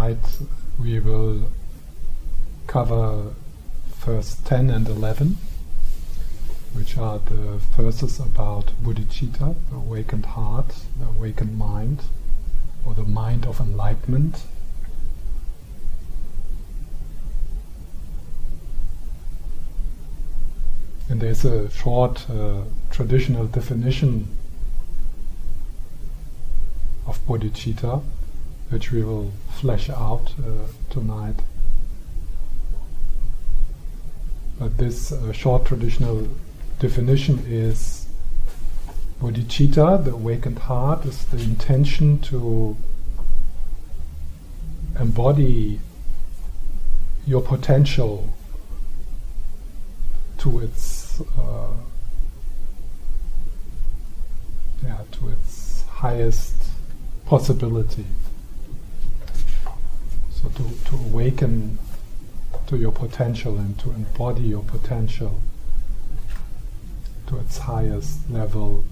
tonight we will cover verse 10 and 11, which are the verses about bodhicitta, the awakened heart, the awakened mind, or the mind of enlightenment. And there's a short uh, traditional definition of bodhicitta, which we will flesh out uh, tonight. But this uh, short traditional definition is bodhicitta, the awakened heart, is the intention to embody your potential to its uh, yeah to its highest possibility. So to, to awaken to your potential and to embody your potential to its highest level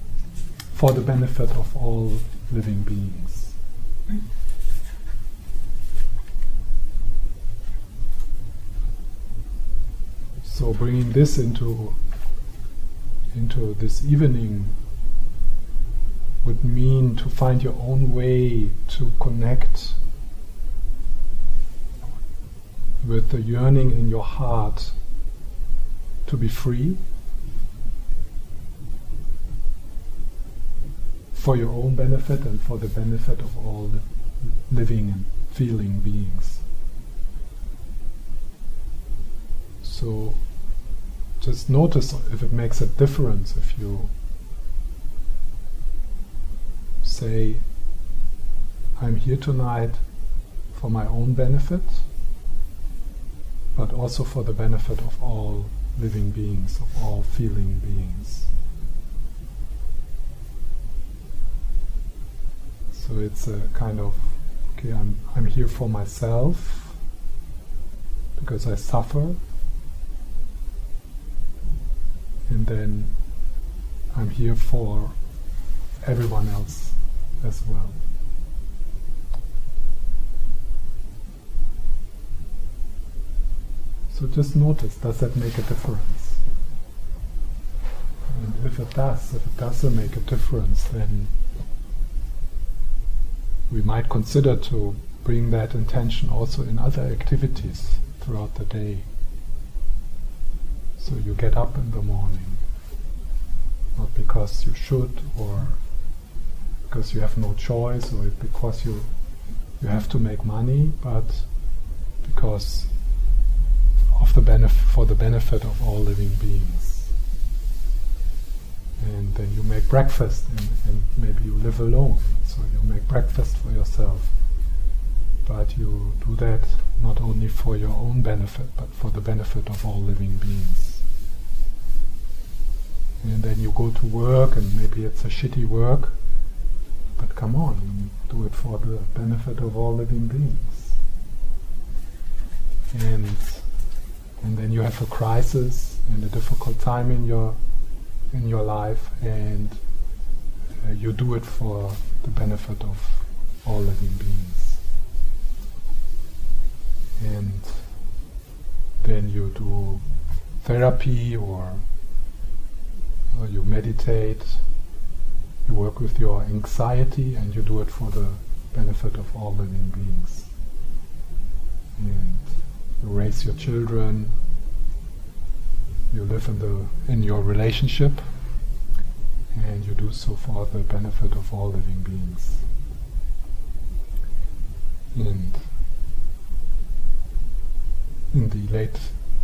for the benefit of all living beings. So bringing this into into this evening would mean to find your own way to connect with the yearning in your heart to be free for your own benefit and for the benefit of all living and feeling beings. So just notice if it makes a difference if you say, I'm here tonight for my own benefit, but also for the benefit of all living beings, of all feeling beings. So it's a kind of, okay, I'm, I'm here for myself because I suffer, and then I'm here for everyone else as well. So just notice, does that make a difference? And if it does, if it doesn't make a difference, then we might consider to bring that intention also in other activities throughout the day. So you get up in the morning, not because you should or because you have no choice or because you you have to make money, but because of the benefit for the benefit of all living beings. And then you make breakfast, and, and maybe you live alone, so you make breakfast for yourself. But you do that not only for your own benefit, but for the benefit of all living beings. And then you go to work, and maybe it's a shitty work, but come on, do it for the benefit of all living beings. And and then you have a crisis and a difficult time in your in your life, and uh, you do it for the benefit of all living beings. And then you do therapy or, or you meditate you work with your anxiety and you do it for the benefit of all living beings. And you raise your children, you live in the in your relationship and you do so for the benefit of all living beings. And in the late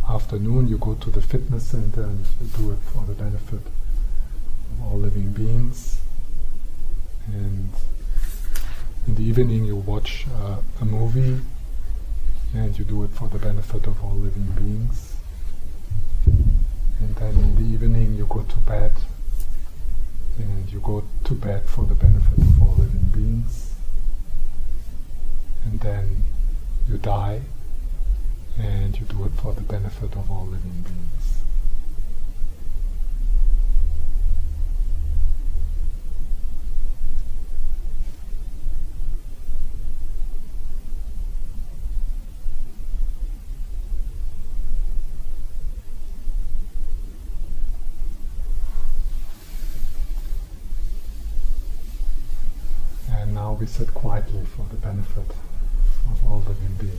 afternoon you go to the fitness center and do it for the benefit of all living beings and in the evening you watch uh, a movie and you do it for the benefit of all living beings. And then in the evening you go to bed. And you go to bed for the benefit of all living beings. And then you die. And you do it for the benefit of all living beings we sit quietly for the benefit of all living beings.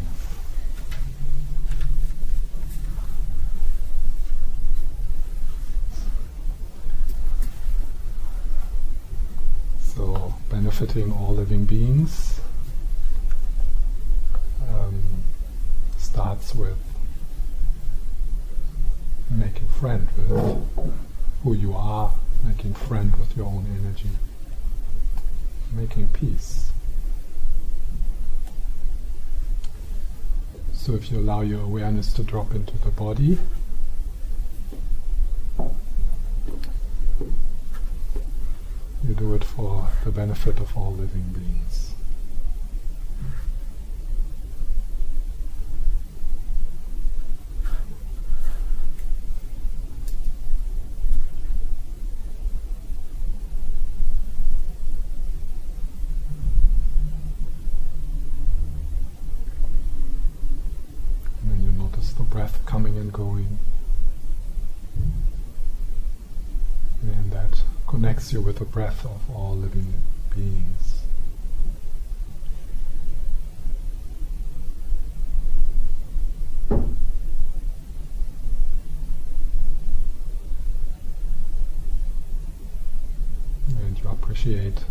So, benefiting all living beings um, starts with making friend with who you are, making friend with your own energy, making peace. So if you allow your awareness to drop into the body, you do it for the benefit of all living beings. coming and going. And that connects you with the breath of all living beings. And you appreciate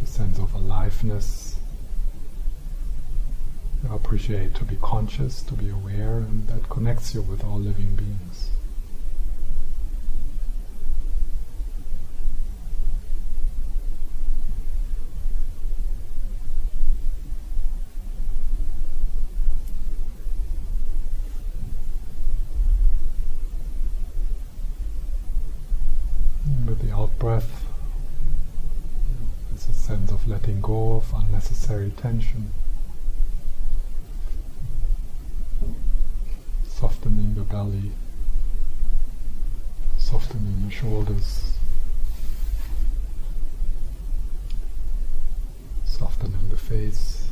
the sense of aliveness You appreciate to be conscious, to be aware, and that connects you with all living beings. With the out breath, there's a sense of letting go of unnecessary tension. softening the belly, softening the shoulders, softening the face.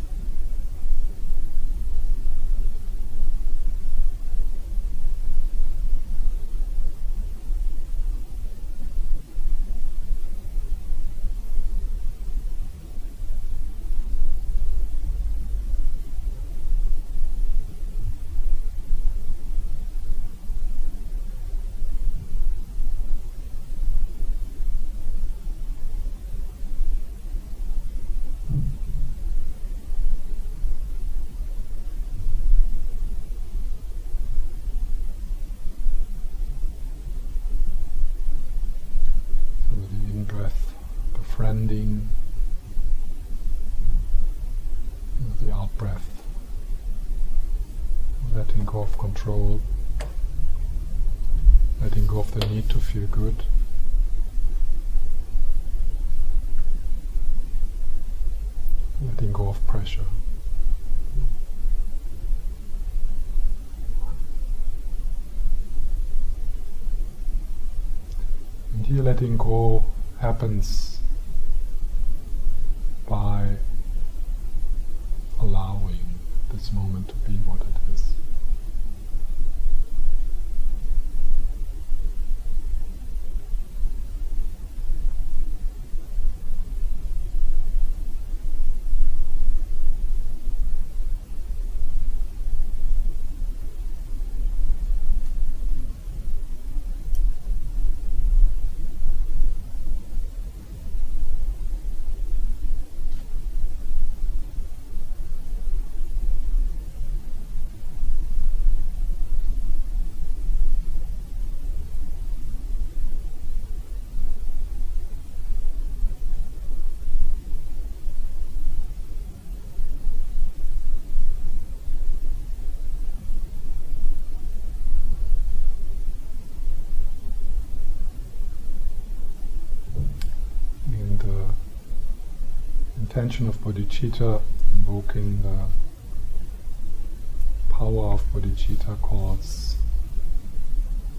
befriending the out breath, letting go of control, letting go of the need to feel good. Letting go of pressure. And here letting go happens by allowing this moment to be what it is. Intention of bodhicitta, invoking the power of bodhicitta calls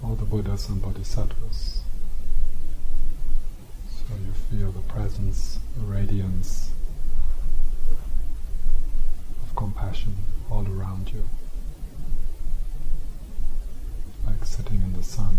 all the Buddhas and Bodhisattvas. So you feel the presence, the radiance of compassion all around you, like sitting in the sun.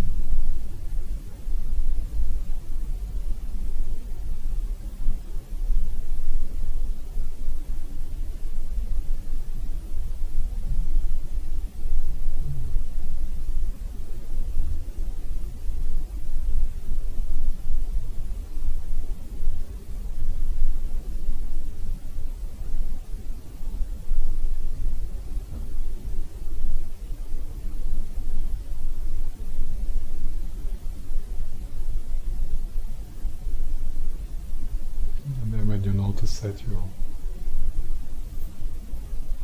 sense that you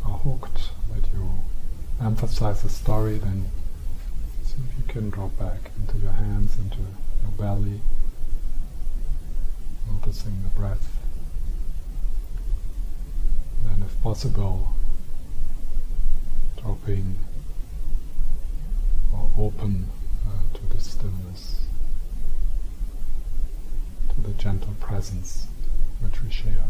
are hooked, that you story, then see if you can drop back into your hands, into your belly, noticing the breath. Then, if possible, dropping or open uh, to the stillness, to the gentle presence which we share.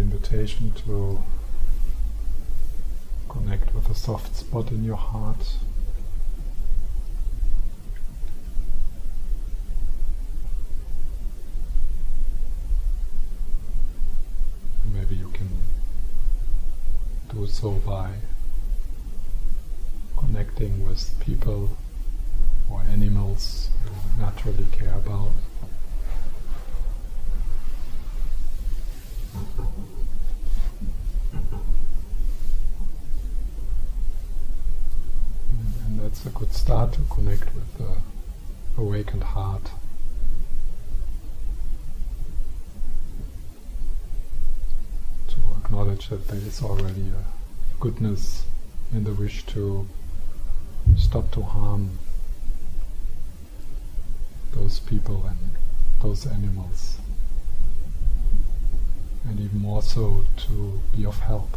Invitation to connect with a soft spot in your heart. Maybe you can do so by connecting with people or animals you naturally care about. it's a good start to connect with the awakened heart. To acknowledge that there is already a goodness in the wish to stop to harm those people and those animals, and even more so to be of help.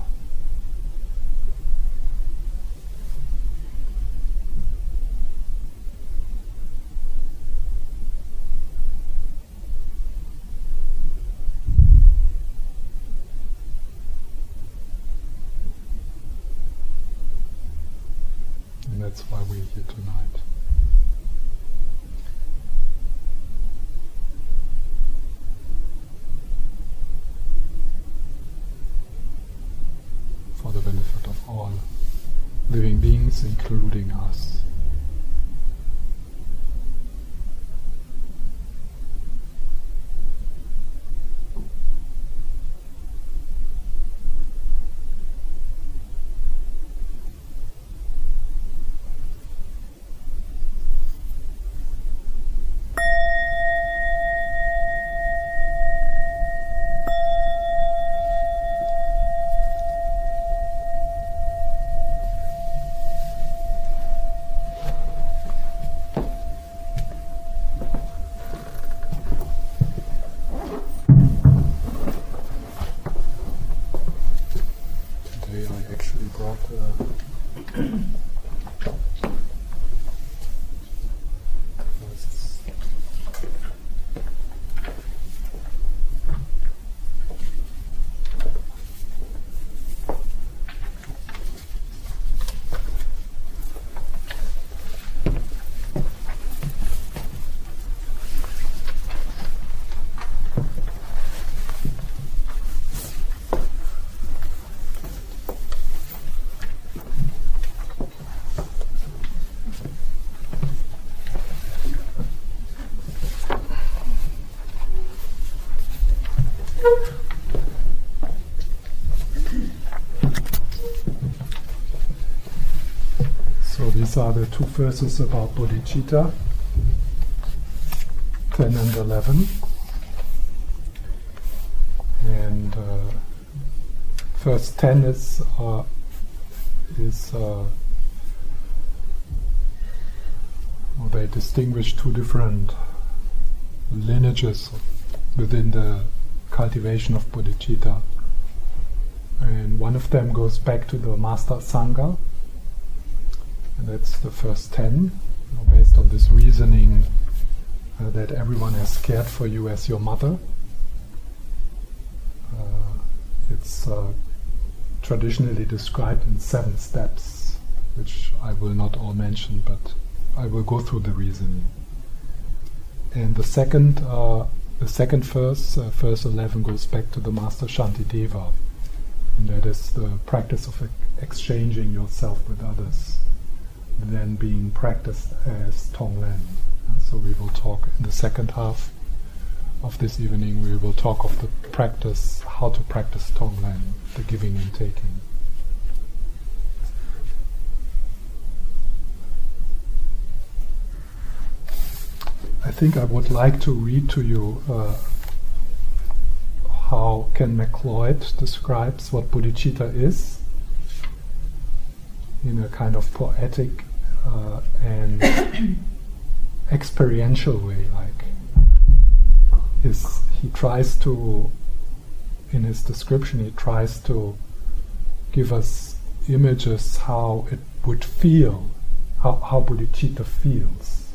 Are the two verses about bodhicitta, 10 and 11. And uh, verse 10 is, uh, is uh, well, they distinguish two different lineages within the cultivation of bodhicitta. And one of them goes back to the Master Asanga, that's the first ten, you know, based on this reasoning uh, that everyone has cared for you as your mother. Uh, it's uh, traditionally described in seven steps, which I will not all mention, but I will go through the reasoning. And the second, uh, the second verse, uh, verse 11, goes back to the Master Shantideva. And that is the practice of exchanging yourself with others, then being practiced as Tonglen. So we will talk in the second half of this evening. We will talk of the practice, how to practice Tonglen, the giving and taking. I think I would like to read to you uh, how Ken McLeod describes what bodhicitta is in a kind of poetic uh, and experiential way. Like, his, he tries to, in his description, he tries to give us images how it would feel, how, how bodhicitta feels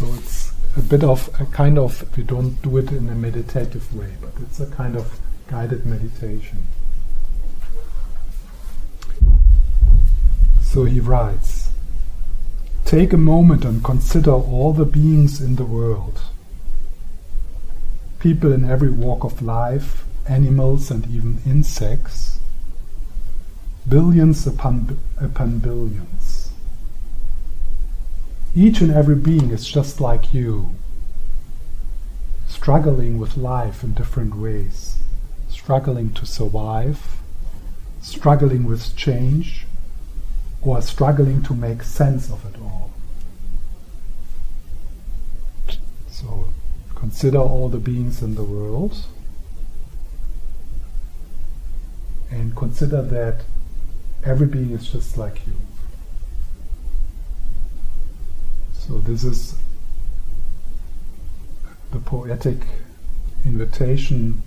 so it's a bit of a kind of, we don't do it in a meditative way, but it's a kind of guided meditation. So he writes Take a moment and consider all the beings in the world. People in every walk of life, animals and even insects, billions upon, upon billions. Each and every being is just like you, struggling with life in different ways, struggling to survive, struggling with change, or struggling to make sense of it all. So consider all the beings in the world and consider that every being is just like you. So this is the poetic invitation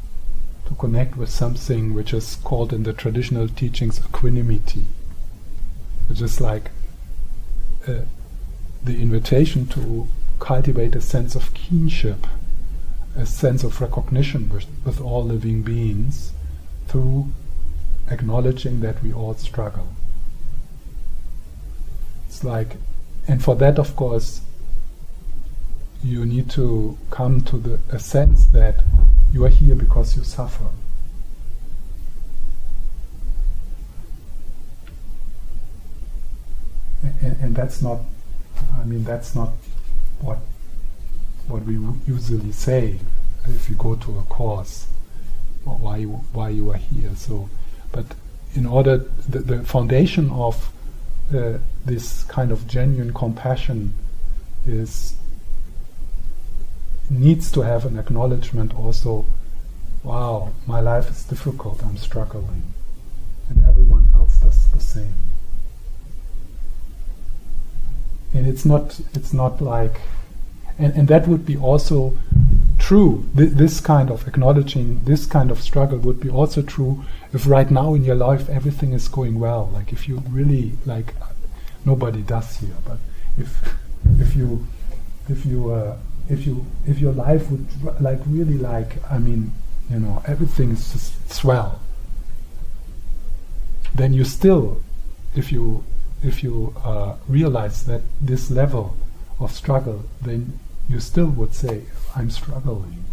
to connect with something which is called in the traditional teachings equanimity, which is like uh, the invitation to cultivate a sense of kinship, a sense of recognition with, with all living beings through acknowledging that we all struggle. It's like and for that, of course, you need to come to the a sense that you are here because you suffer. And, and, that's not, I mean, that's not what what we usually say if you go to a course, why you, why you are here. So, but in order, the, the foundation of uh, this kind of genuine compassion is needs to have an acknowledgement also wow my life is difficult. I'm struggling. And everyone else does the same and it's not it's not like and, and that would be also true Th- this kind of acknowledging this kind of struggle would be also true if right now in your life everything is going well like if you really like nobody does here. But if if you if you uh, if you if your life would like really like I mean you know everything is just swell, then you still if you if you uh, realize that this level of struggle, then you still would say I'm struggling.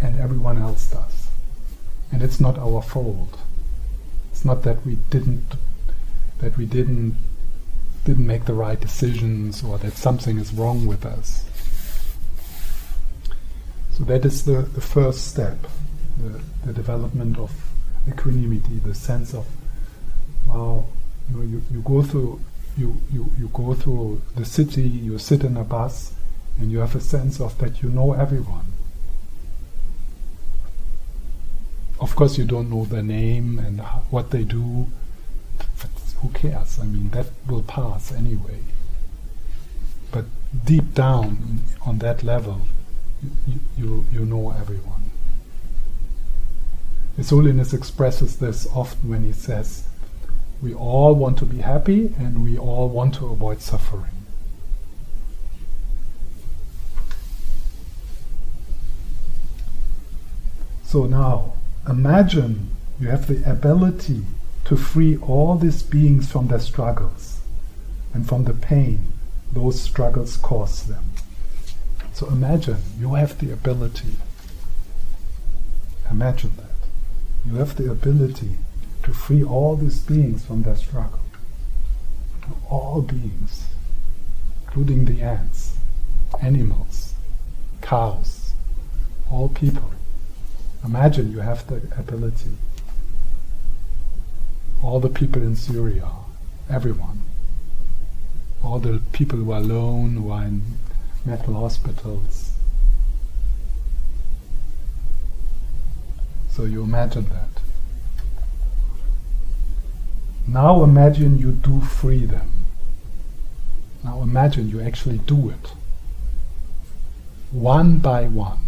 And everyone else does. And it's not our fault. It's not that we didn't that we didn't didn't make the right decisions or that something is wrong with us. So that is the, the first step, the, the development of equanimity, the sense of, wow, you, know, you, you go through you, you, you go through the city, you sit in a bus, and you have a sense of that you know everyone. Of course, you don't know their name and what they do. Who cares? I mean, that will pass anyway. But deep down, on that level, you, you, you know everyone. His Holiness expresses this often when he says, We all want to be happy and we all want to avoid suffering. So now, imagine you have the ability to free all these beings from their struggles and from the pain those struggles cause them. So imagine you have the ability. Imagine that. You have the ability to free all these beings from their struggle. All beings, including the ants, animals, cows, all people. Imagine you have the ability. All the people in Syria, everyone. All the people who are alone, who are in mental hospitals. So you imagine that. Now imagine you do free them. Now imagine you actually do it. One by one.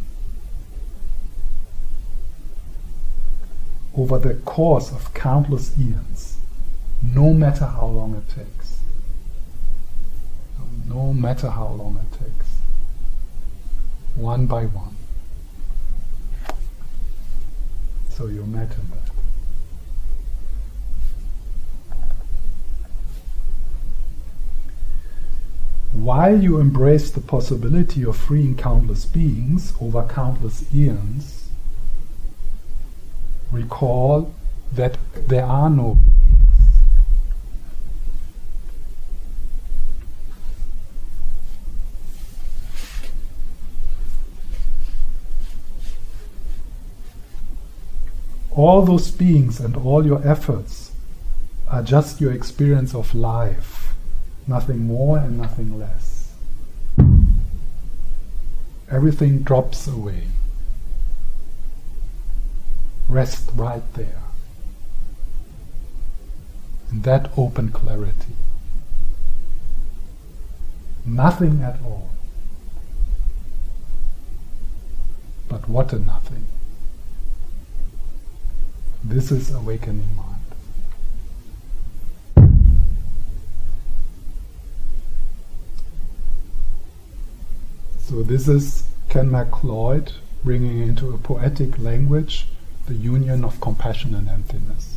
over the course of countless eons, no matter how long it takes. No matter how long it takes. One by one. So you imagine that. While you embrace the possibility of freeing countless beings over countless eons, recall that there are no beings. All those beings and all your efforts are just your experience of life, nothing more and nothing less. Everything drops away. Rest right there. In that open clarity. Nothing at all. But what a nothing. This is awakening mind. So this is Ken McLeod bringing into a poetic language the union of compassion and emptiness.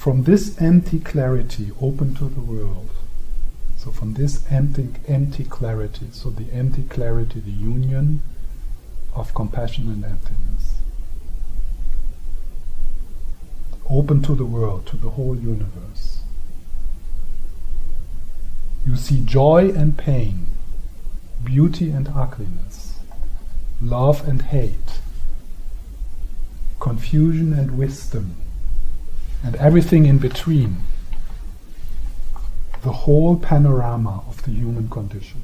From this empty clarity open to the world, so from this empty, empty clarity, so the empty clarity, the union of compassion and emptiness, open to the world, to the whole universe. You see joy and pain, beauty and ugliness, love and hate, confusion and wisdom, and everything in between. The whole panorama of the human condition.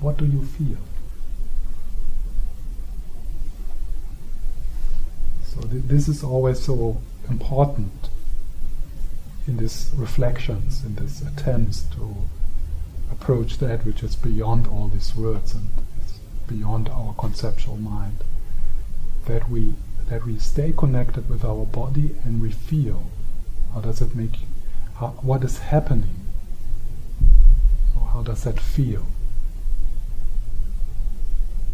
What do you feel? So th- this is always so important in these reflections, in these attempts to approach that which is beyond all these words and beyond our conceptual mind. That we that we stay connected with our body and we feel. How does it make? How, what is happening? how does that feel?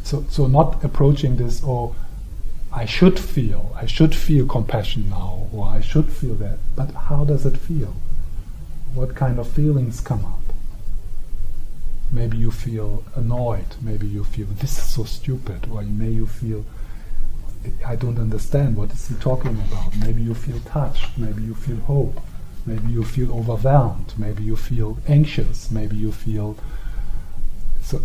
So, so not approaching this, or oh, I should feel, I should feel compassion now, or I should feel that. But how does it feel? What kind of feelings come up? Maybe you feel annoyed, maybe you feel this is so stupid, or may you feel I don't understand. What is he talking about? Maybe you feel touched. Maybe you feel hope. Maybe you feel overwhelmed. Maybe you feel anxious. Maybe you feel so.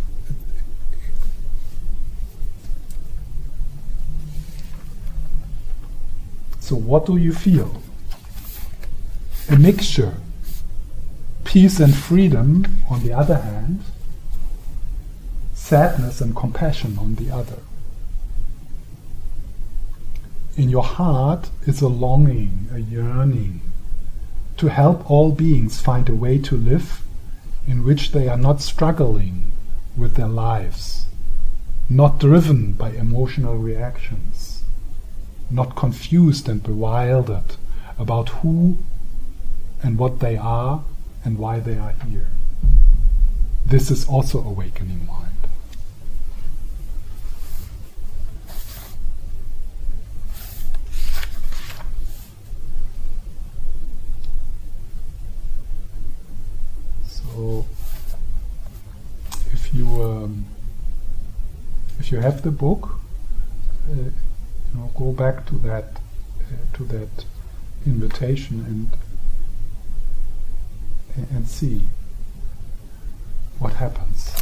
So, what do you feel? A mixture. Peace and freedom, on the other hand, sadness and compassion on the other. In your heart is a longing, a yearning to help all beings find a way to live in which they are not struggling with their lives, not driven by emotional reactions, not confused and bewildered about who and what they are and why they are here. This is also awakening mind. So, if you um, if you have the book, uh, you know, go back to that uh, to that invitation and and see what happens.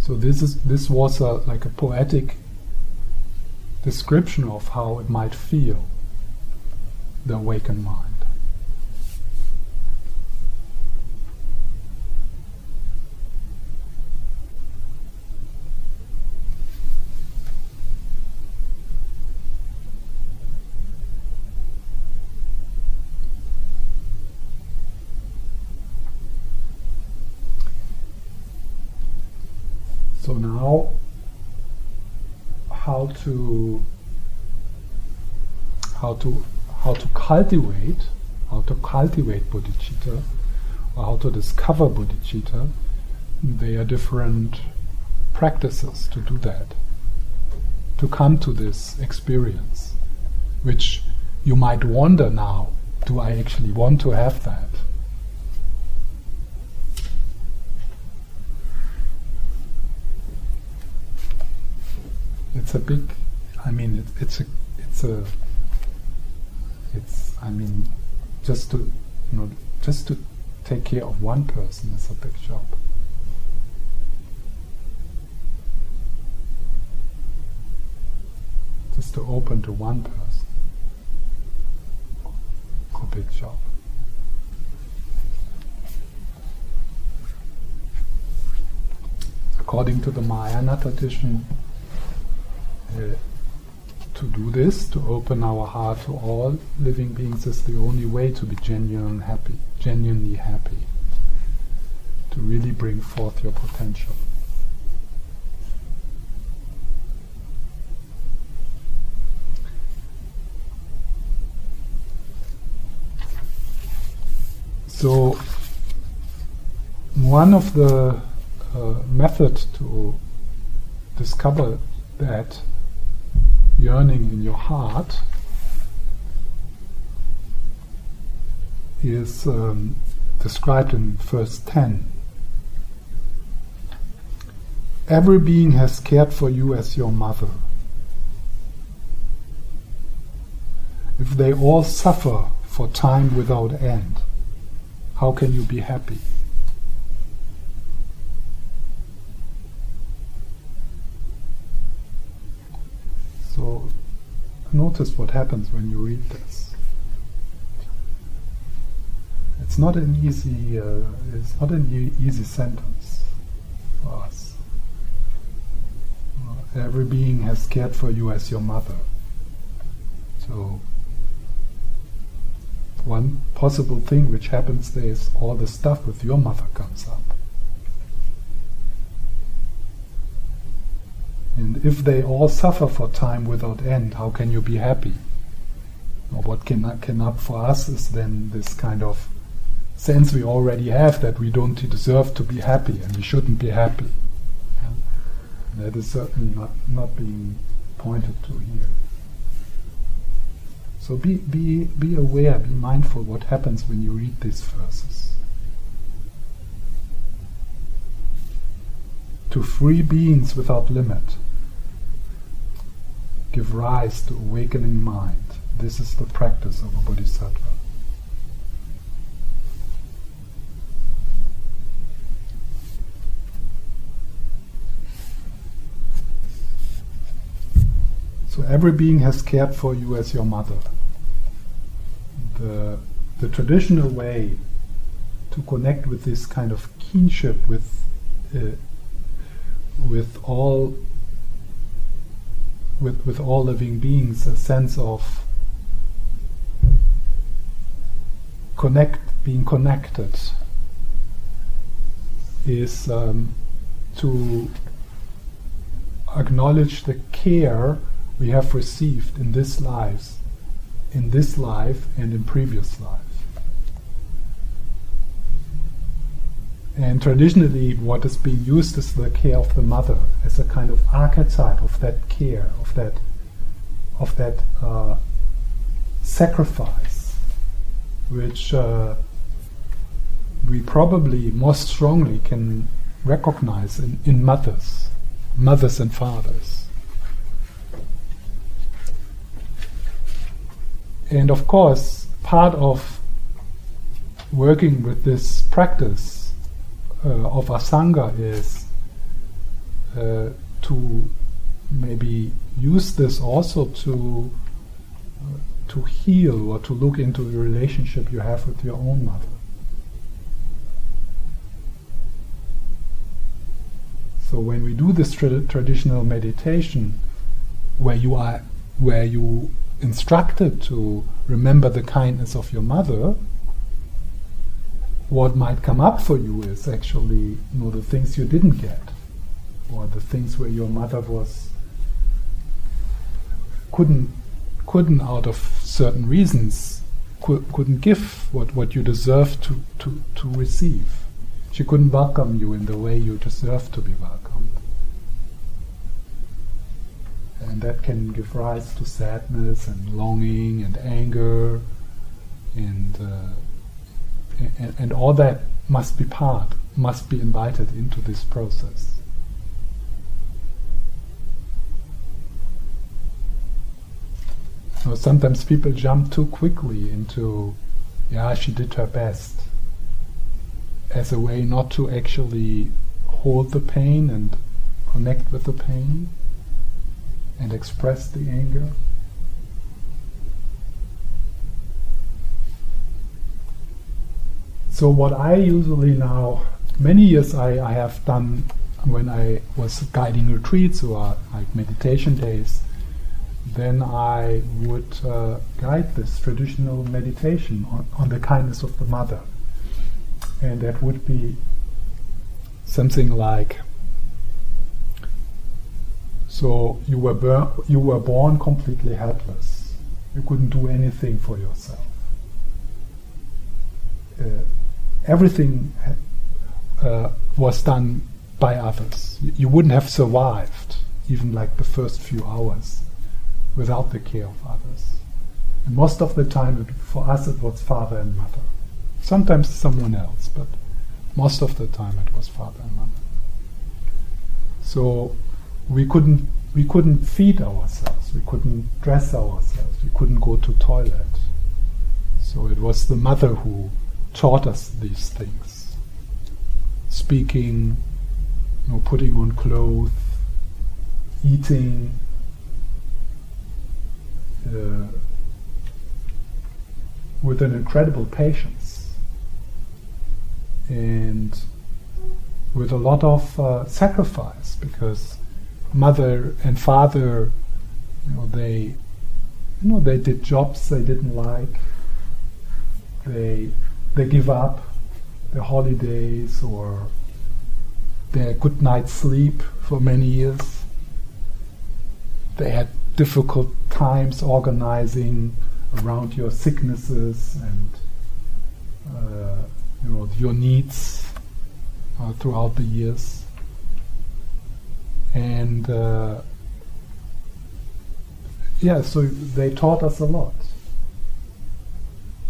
So this is this was a, like a poetic description of how it might feel, the awakened mind. So now how to how to how to cultivate how to cultivate bodhicitta or how to discover bodhicitta there are different practices to do that to come to this experience which you might wonder now do i actually want to have that it's a big. I mean, it, it's a, it's a, it's. I mean, just to, you know, just to take care of one person is a big job. Just to open to one person, a big job. According to the Mahayana tradition, to do this, to open our heart to all living beings, is the only way to be genuine happy, genuinely happy, to really bring forth your potential. So, one of the uh, methods to discover that yearning in your heart is um, described in verse 10. Every being has cared for you as your mother. If they all suffer for time without end, how can you be happy? So notice what happens when you read this. It's not an easy. Uh, it's not an e- easy sentence for us. Uh, every being has cared for you as your mother. So one possible thing which happens there is all the stuff with your mother comes up. And if they all suffer for time without end, how can you be happy? Or what can, can up for us is then this kind of sense we already have that we don't deserve to be happy and we shouldn't be happy. Yeah? That is certainly not, not being pointed to here. So be, be, be aware, be mindful what happens when you read these verses. To free beings without limit give rise to awakening mind. This is the practice of a bodhisattva. So every being has cared for you as your mother. The, the traditional way to connect with this kind of kinship with uh, with all with with all living beings, a sense of connect being connected is um, to acknowledge the care we have received in this life, in this life and in previous life. And traditionally, what is being used is the care of the mother as a kind of archetype of that care, of that, of that uh, sacrifice, which uh, we probably most strongly can recognize in, in mothers, mothers and fathers. And of course, part of working with this practice of Asanga is uh, to maybe use this also to uh, to heal or to look into the relationship you have with your own mother. So when we do this tra- traditional meditation, where you are, where you instructed to remember the kindness of your mother, what might come up for you is actually you know, the things you didn't get, or the things where your mother was couldn't couldn't out of certain reasons cou- couldn't give what, what you deserved to, to, to receive. She couldn't welcome you in the way you deserve to be welcomed and that can give rise to sadness and longing and anger and, uh, and and all that must be part must be invited into this process sometimes people jump too quickly into yeah she did her best as a way not to actually hold the pain and connect with the pain and express the anger. So what I usually now, many years I, I have done when I was guiding retreats or like meditation days, then I would uh, guide this traditional meditation on, on the kindness of the mother. And that would be something like so you were bur- you were born completely helpless. You couldn't do anything for yourself. Uh, everything uh, was done by others. You wouldn't have survived even like the first few hours without the care of others. And most of the time, it, for us, it was father and mother. Sometimes someone else, but most of the time it was father and mother. So we couldn't we couldn't feed ourselves, we couldn't dress ourselves, we couldn't go to toilet. So it was the mother who taught us these things. Speaking, you know, putting on clothes, eating, uh, with an incredible patience and with a lot of uh, sacrifice because mother and father, you know, they, you know, they did jobs they didn't like. They they give up their holidays or their good night's sleep for many years. They had difficult times organizing around your sicknesses and uh, you know your needs uh, throughout the years and uh, yeah, so they taught us a lot.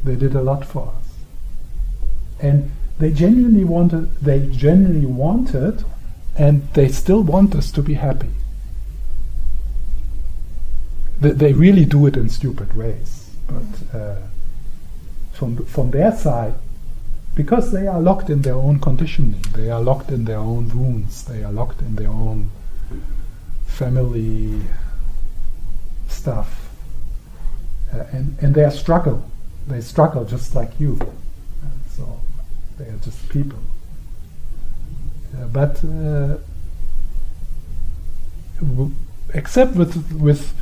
They did a lot for us, and they genuinely wanted. They genuinely wanted and they still want us to be happy. They, they really do it in stupid ways, but uh, from from their side, because they are locked in their own conditioning, they are locked in their own wounds, they are locked in their own family stuff, uh, and and they struggle. They struggle just like you. They are just people. Uh, but uh, w- except with with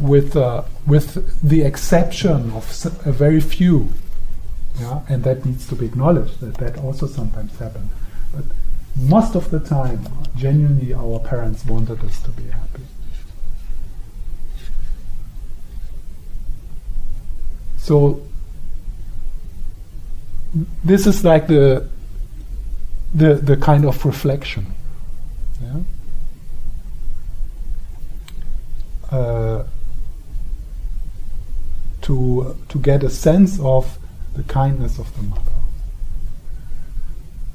with uh, with the exception of a very few, yeah, and that needs to be acknowledged that that also sometimes happens. But most of the time, genuinely, our parents wanted us to be happy. So this is like the the the kind of reflection. Yeah. Uh, to to get a sense of the kindness of the mother.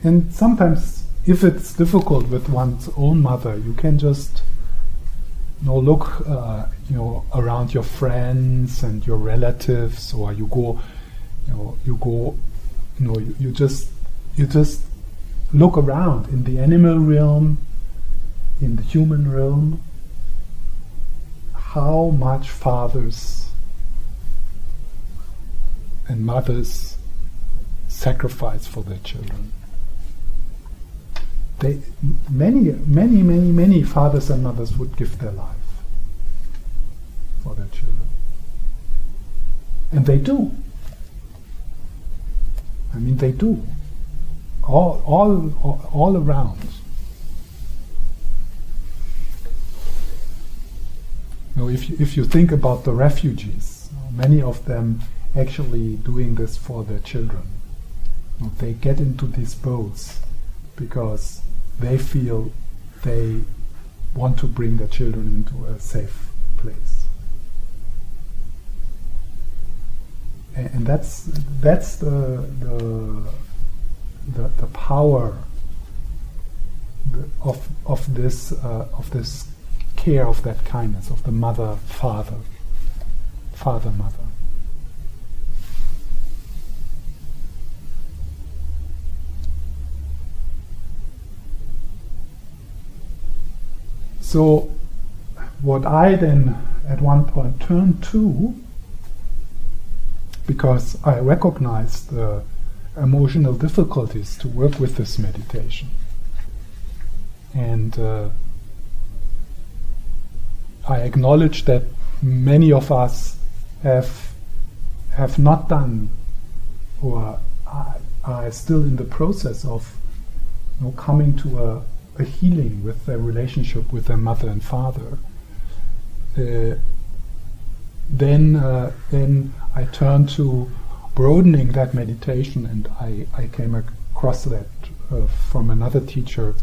And sometimes, if it's difficult with one's own mother, you can just you know, look uh, you know around your friends and your relatives, or you go you know you go you know you, you just you just look around in the animal realm, in the human realm, how much fathers and mothers sacrifice for their children. They, many, many, many, many fathers and mothers would give their life for their children. And they do. I mean, they do. All, all, all, all around. You know, if, you, if you think about the refugees, many of them actually doing this for their children. You know, they get into these boats because they feel they want to bring their children into a safe place. And, that's that's the the the, the power of of this uh, of this care of that kindness of the mother father father mother. So, what I then at one point turned to, because I recognize the emotional difficulties to work with this meditation, and uh, I acknowledge that many of us have have not done or are, are still in the process of you know, coming to a a healing with their relationship with their mother and father, uh, then uh, then I turned to broadening that meditation, and I, I came across that uh, from another teacher.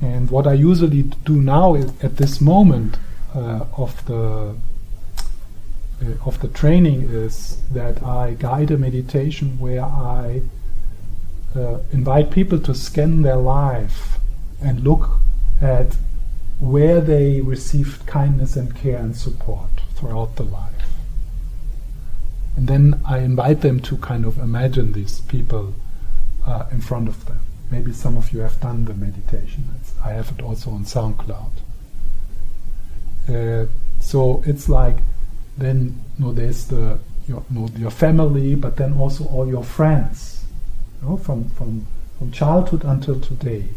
And what I usually do now is at this moment uh, of the uh, of the training is that I guide a meditation where I uh, invite people to scan their life and look at where they received kindness and care and support throughout the life. And then I invite them to kind of imagine these people uh, in front of them. Maybe some of you have done the meditation. It's, I have it also on SoundCloud. Uh, so it's like then you know, there's the your, you know, your family, but then also all your friends, you know, from from from childhood until today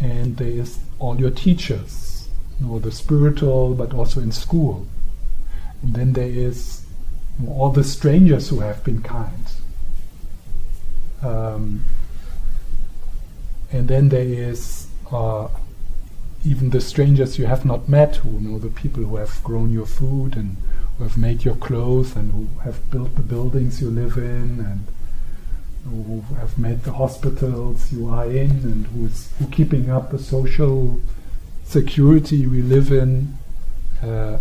and there is all your teachers, you know, the spiritual, but also in school. And then there is all the strangers who have been kind. Um, and then there is uh, even the strangers you have not met, who you know the people who have grown your food and who have made your clothes and who have built the buildings you live in and who have made the hospitals you are in and who's who keeping up the social security we live in. Uh,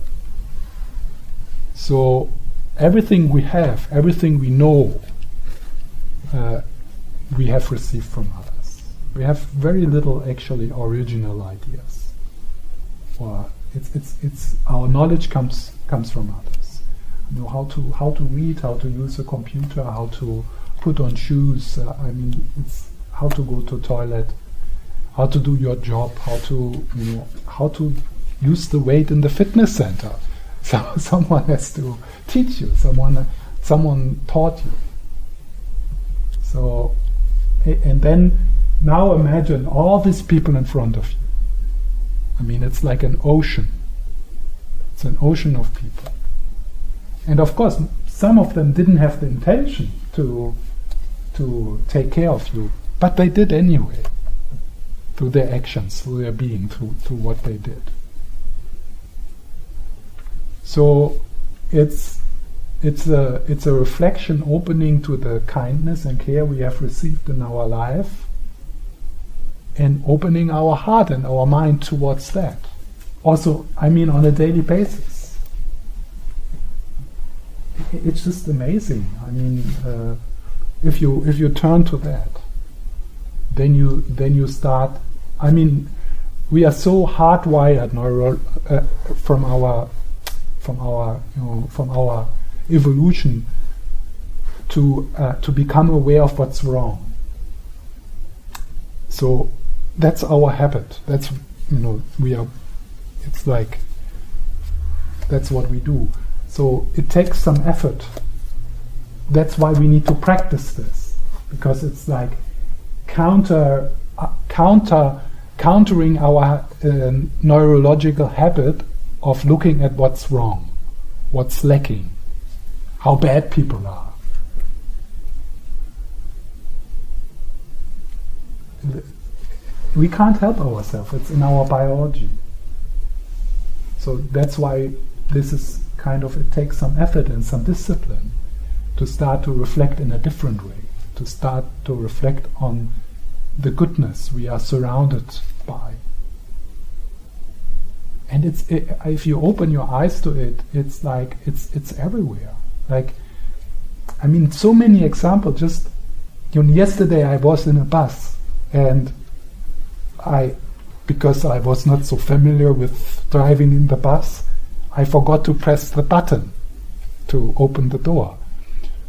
so everything we have, everything we know, uh, we have received from others. We have very little actually original ideas. It's it's it's our knowledge comes comes from others. You know how to how to read, how to use a computer, how to put on shoes. Uh, I mean, it's how to go to toilet, how to do your job, how to you know how to use the weight in the fitness center. So someone has to teach you. Someone someone taught you. So, and then now imagine all these people in front of you. I mean, it's like an ocean. It's an ocean of people. And of course, some of them didn't have the intention to, to take care of you, but they did anyway, through their actions, through their being, through, through what they did. So it's it's a it's a reflection opening to the kindness and care we have received in our life and opening our heart and our mind towards that. Also i mean on a daily basis. It's just amazing. I mean uh, if you if you turn to that then you then you start i mean we are so hardwired neuro, uh, from our from our you know from our evolution to uh, to become aware of what's wrong. So that's our habit. That's you know we are. It's like that's what we do. So it takes some effort. That's why we need to practice this because it's like counter uh, counter countering our uh, neurological habit of looking at what's wrong, what's lacking how bad people are. We can't help ourselves, it's in our biology. So that's why this is kind of, it takes some effort and some discipline to start to reflect in a different way, to start to reflect on the goodness we are surrounded by. And it's it, if you open your eyes to it, it's like it's it's everywhere. Like, I mean, so many examples. Just you know, yesterday I was in a bus and I, because I was not so familiar with driving in the bus, I forgot to press the button to open the door.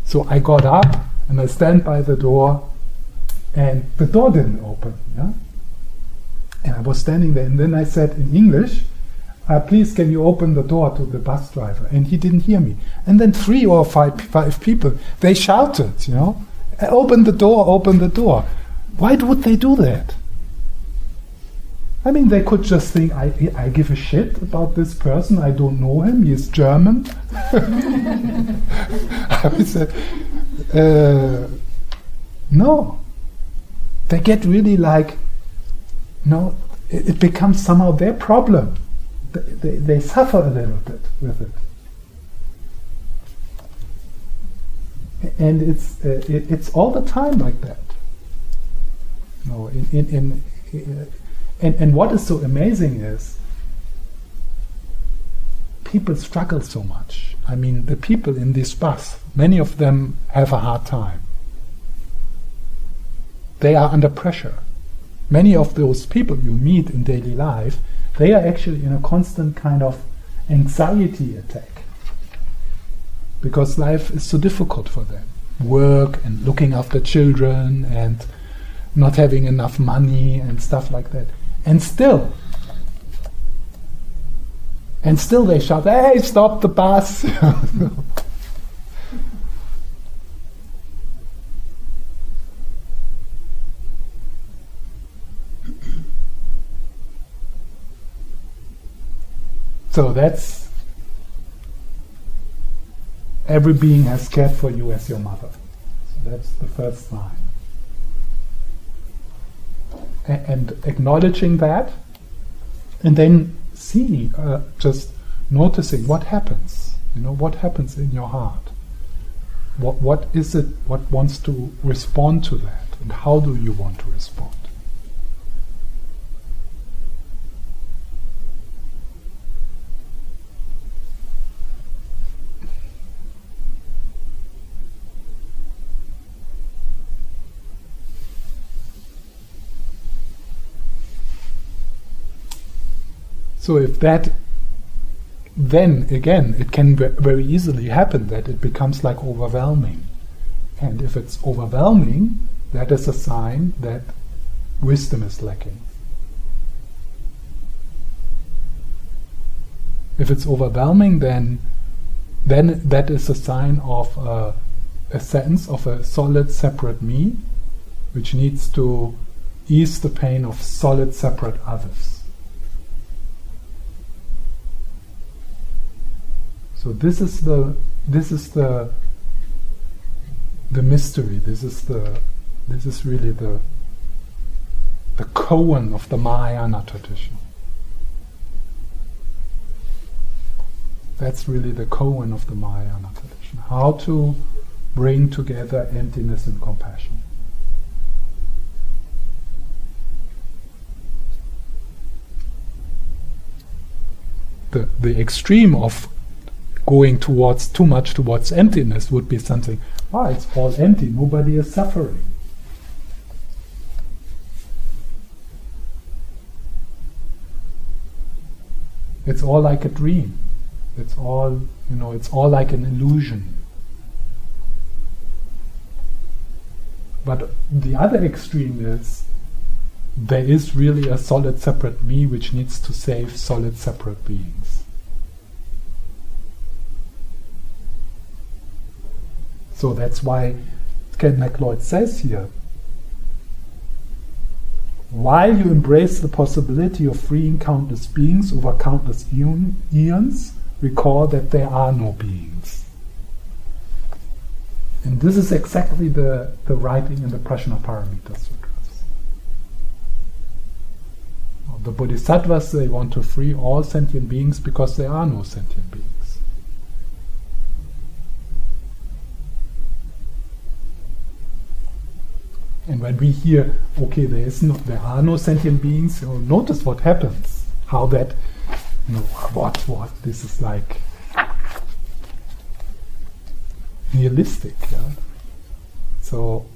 So I got up and I stand by the door, and the door didn't open. Yeah, and I was standing there, and then I said in English, uh, please can you open the door to the bus driver? And he didn't hear me. And then three or five, five people, they shouted, you know, open the door, open the door. Why would they do that? I mean, they could just think, I, I give a shit about this person, I don't know him, he's German. I said, uh, no. They get really like, no, it becomes somehow their problem they, they suffer a little bit with it. And it's uh, it, it's all the time like that. No, in, in, in uh, and, and what is so amazing is people struggle so much. I mean, the people in this bus, many of them have a hard time. They are under pressure. Many of those people you meet in daily life, they are actually in a constant kind of anxiety attack because life is so difficult for them. Work and looking after children and not having enough money and stuff like that. And still, and still they shout, hey, stop the bus! So that's every being has cared for you as your mother. So that's the first sign. A- and acknowledging that, and then seeing, uh, just noticing what happens. You know, what happens in your heart. What what is it? What wants to respond to that, and how do you want to respond? So if that, then again, it can very easily happen that it becomes like overwhelming. And if it's overwhelming, that is a sign that wisdom is lacking. If it's overwhelming, then then that is a sign of a, a sense of a solid separate me, which needs to ease the pain of solid separate others. So this is the this is the the mystery. This is the this is really the the koan of the Mahayana tradition. That's really the koan of the Mahayana tradition. How to bring together emptiness and compassion. The, the extreme of going towards too much towards emptiness would be something, ah, it's all empty, nobody is suffering. It's all like a dream. It's all, you know, it's all like an illusion. But the other extreme is there is really a solid separate me which needs to save solid separate beings. So that's why Ken McLeod says here while you embrace the possibility of freeing countless beings over countless eons, recall that there are no beings. And this is exactly the, the writing in the Prajnaparamita Sutras. The Bodhisattvas, they want to free all sentient beings because there are no sentient beings. And when we hear, okay, there is no, there are no sentient beings, you know, notice what happens. How that, you know, what, what, this is like nihilistic. Yeah? So,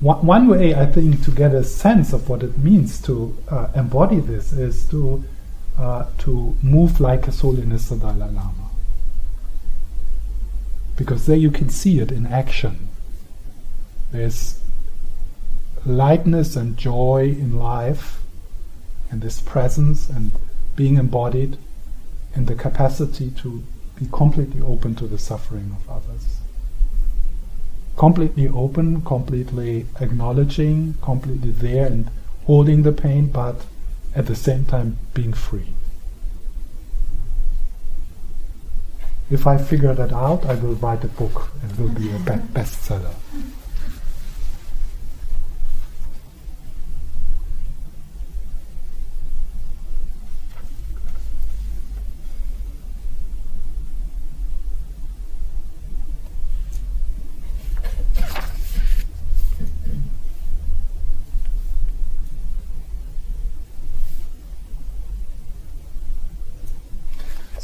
one, one way I think to get a sense of what it means to uh, embody this is to uh, to move like a soul Holiness the Dalai Lama, because there you can see it in action. There's lightness and joy in life, and this presence and being embodied, and the capacity to be completely open to the suffering of others. Completely open, completely acknowledging, completely there and holding the pain, but at the same time being free. If I figure that out, I will write a book. It will be a bestseller.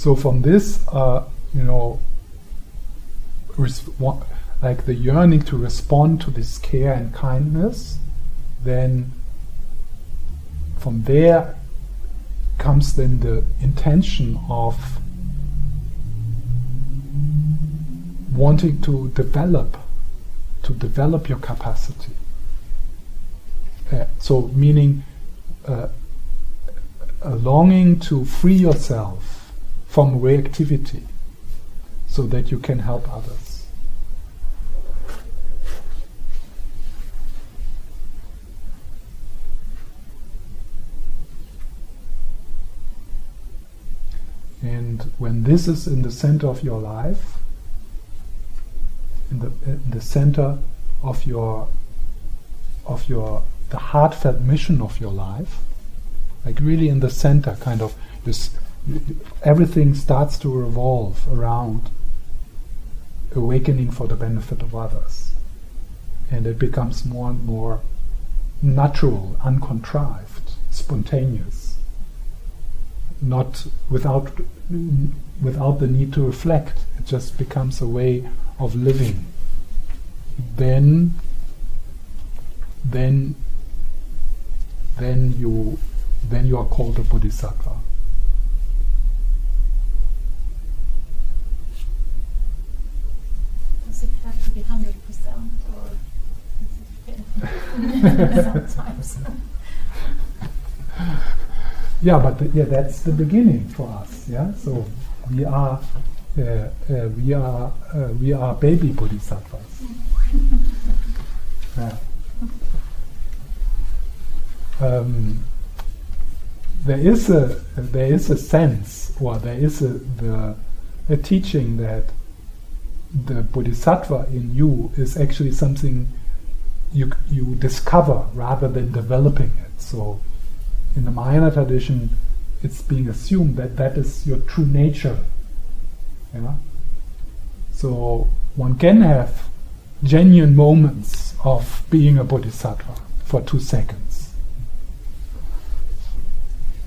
So from this, uh, you know, like the yearning to respond to this care and kindness, then from there comes then the intention of wanting to develop, to develop your capacity. Uh, so meaning uh, a longing to free yourself from reactivity so that you can help others. And when this is in the center of your life, in the, in the center of your of your the heartfelt mission of your life, like really in the center, kind of this everything starts to revolve around awakening for the benefit of others. And it becomes more and more natural, uncontrived, spontaneous, not without, without the need to reflect. It just becomes a way of living. Then, then, then you, then you are called a bodhisattva. Sometimes. yeah, but the, yeah, that's the beginning for us. Yeah, so we are uh, uh, we are uh, we are baby bodhisattvas. yeah. Um, there is a there is a sense, or there is a the a teaching that the bodhisattva in you is actually something you you discover rather than developing it. So, in the Mahayana tradition, it's being assumed that that is your true nature. Yeah. So one can have genuine moments of being a bodhisattva for two seconds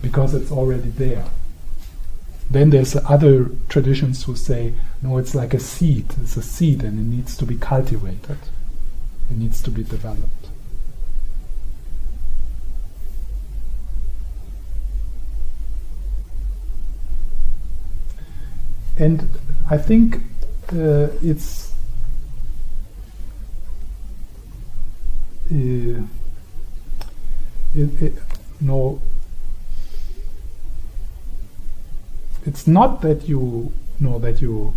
because it's already there. Then there's other traditions who say, no, it's like a seed. It's a seed and it needs to be cultivated. It needs to be developed. And I think uh, it's uh, it, it, no it's not that you know that you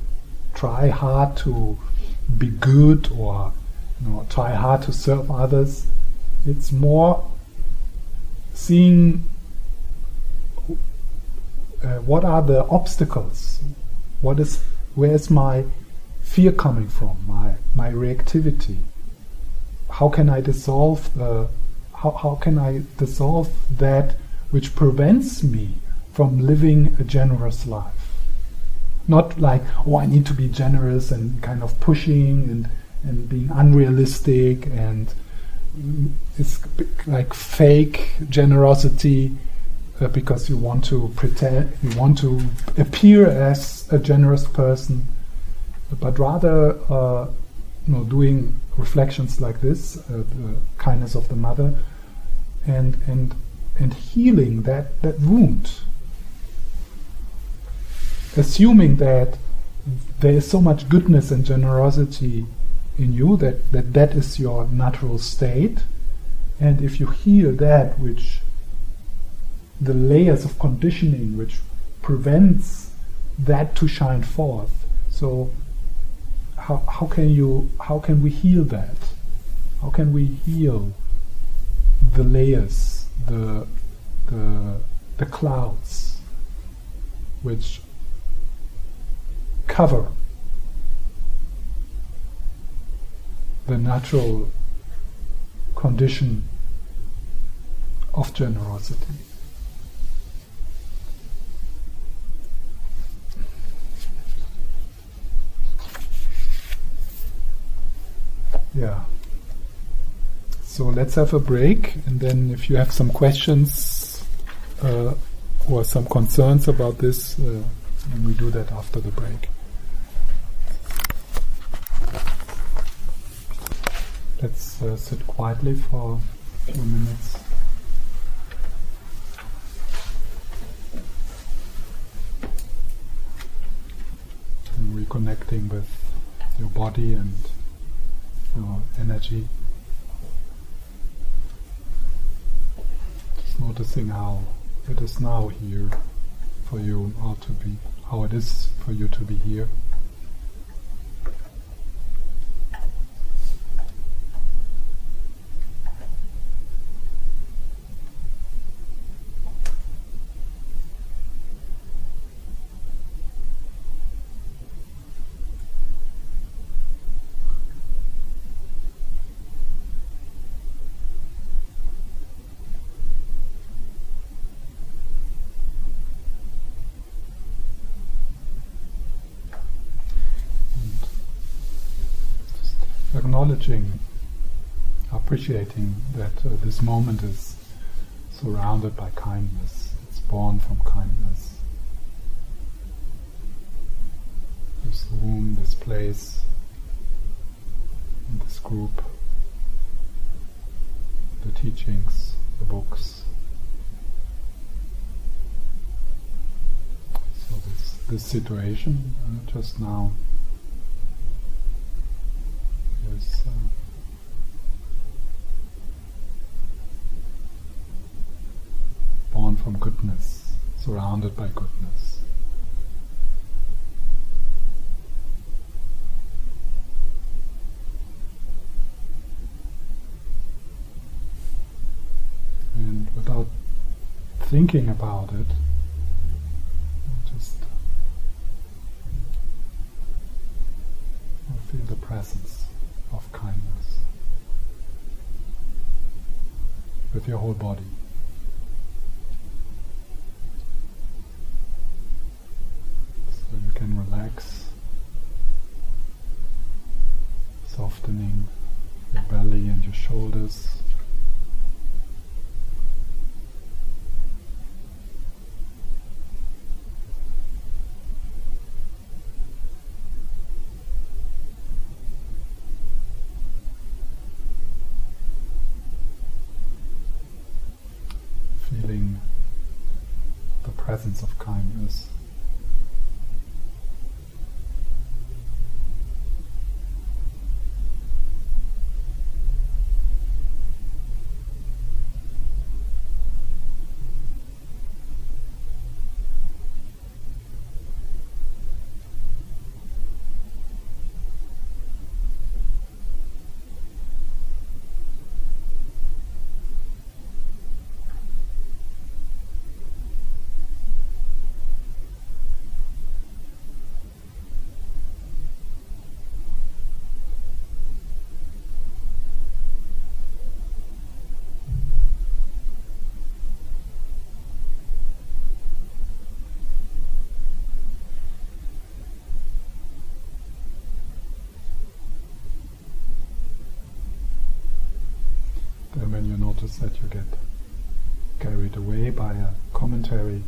try hard to be good or you know, try hard to serve others. It's more seeing uh, what are the obstacles, what is where is my fear coming from, my my reactivity. How can I dissolve the how, how can I dissolve that which prevents me from living a generous life. Not like, oh, I need to be generous and kind of pushing and, and being unrealistic and it's like fake generosity uh, because you want to pretend, you want to appear as a generous person, but rather, uh, you know, doing reflections like this, uh, the kindness of the mother, and and and healing that that wound. Assuming that there is so much goodness and generosity in you that, that that is your natural state. And if you heal that which the layers of conditioning which prevents that to shine forth so how, how can you how can we heal that? How can we heal the layers the the the clouds which cover the natural condition of generosity. Yeah. So let's have a break, and then if you have some questions uh, or some concerns about this, uh, we do that after the break. Uh, sit quietly for a few minutes. And reconnecting with your body and your energy. Just noticing how it is now here for you, how to be, how it is for you to be here. Acknowledging, appreciating that uh, this moment is surrounded by kindness, it's born from kindness. This room, this place, this group, the teachings, the books. So this, this situation uh, just now is uh, surrounded by goodness. And without thinking about it, just feel the presence of kindness with your whole body. So you can relax, softening your belly and your shoulders. feeling the presence of kindness. Then, when you notice that you get carried away by a commentary,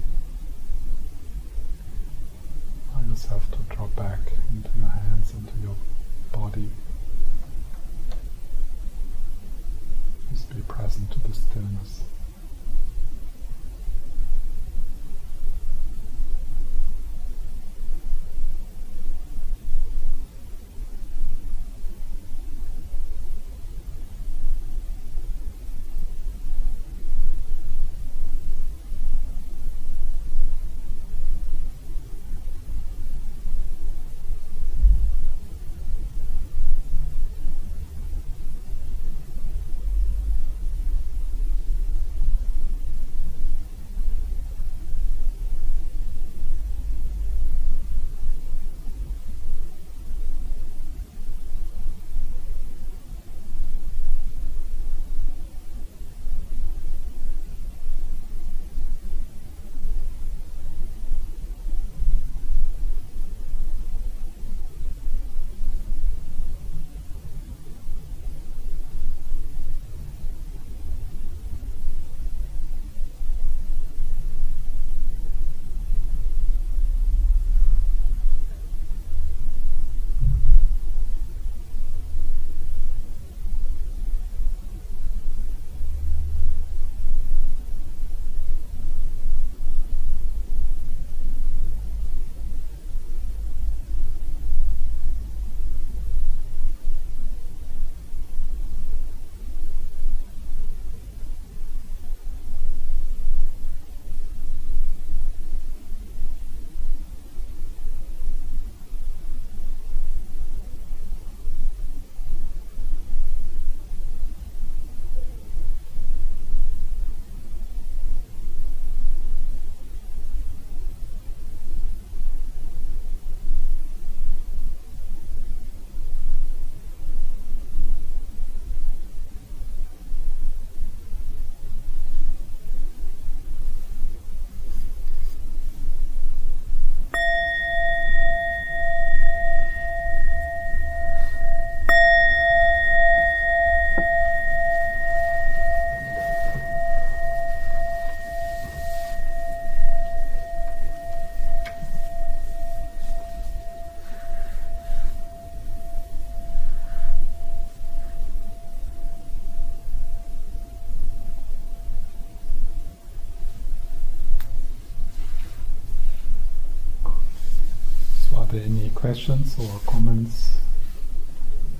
questions or comments,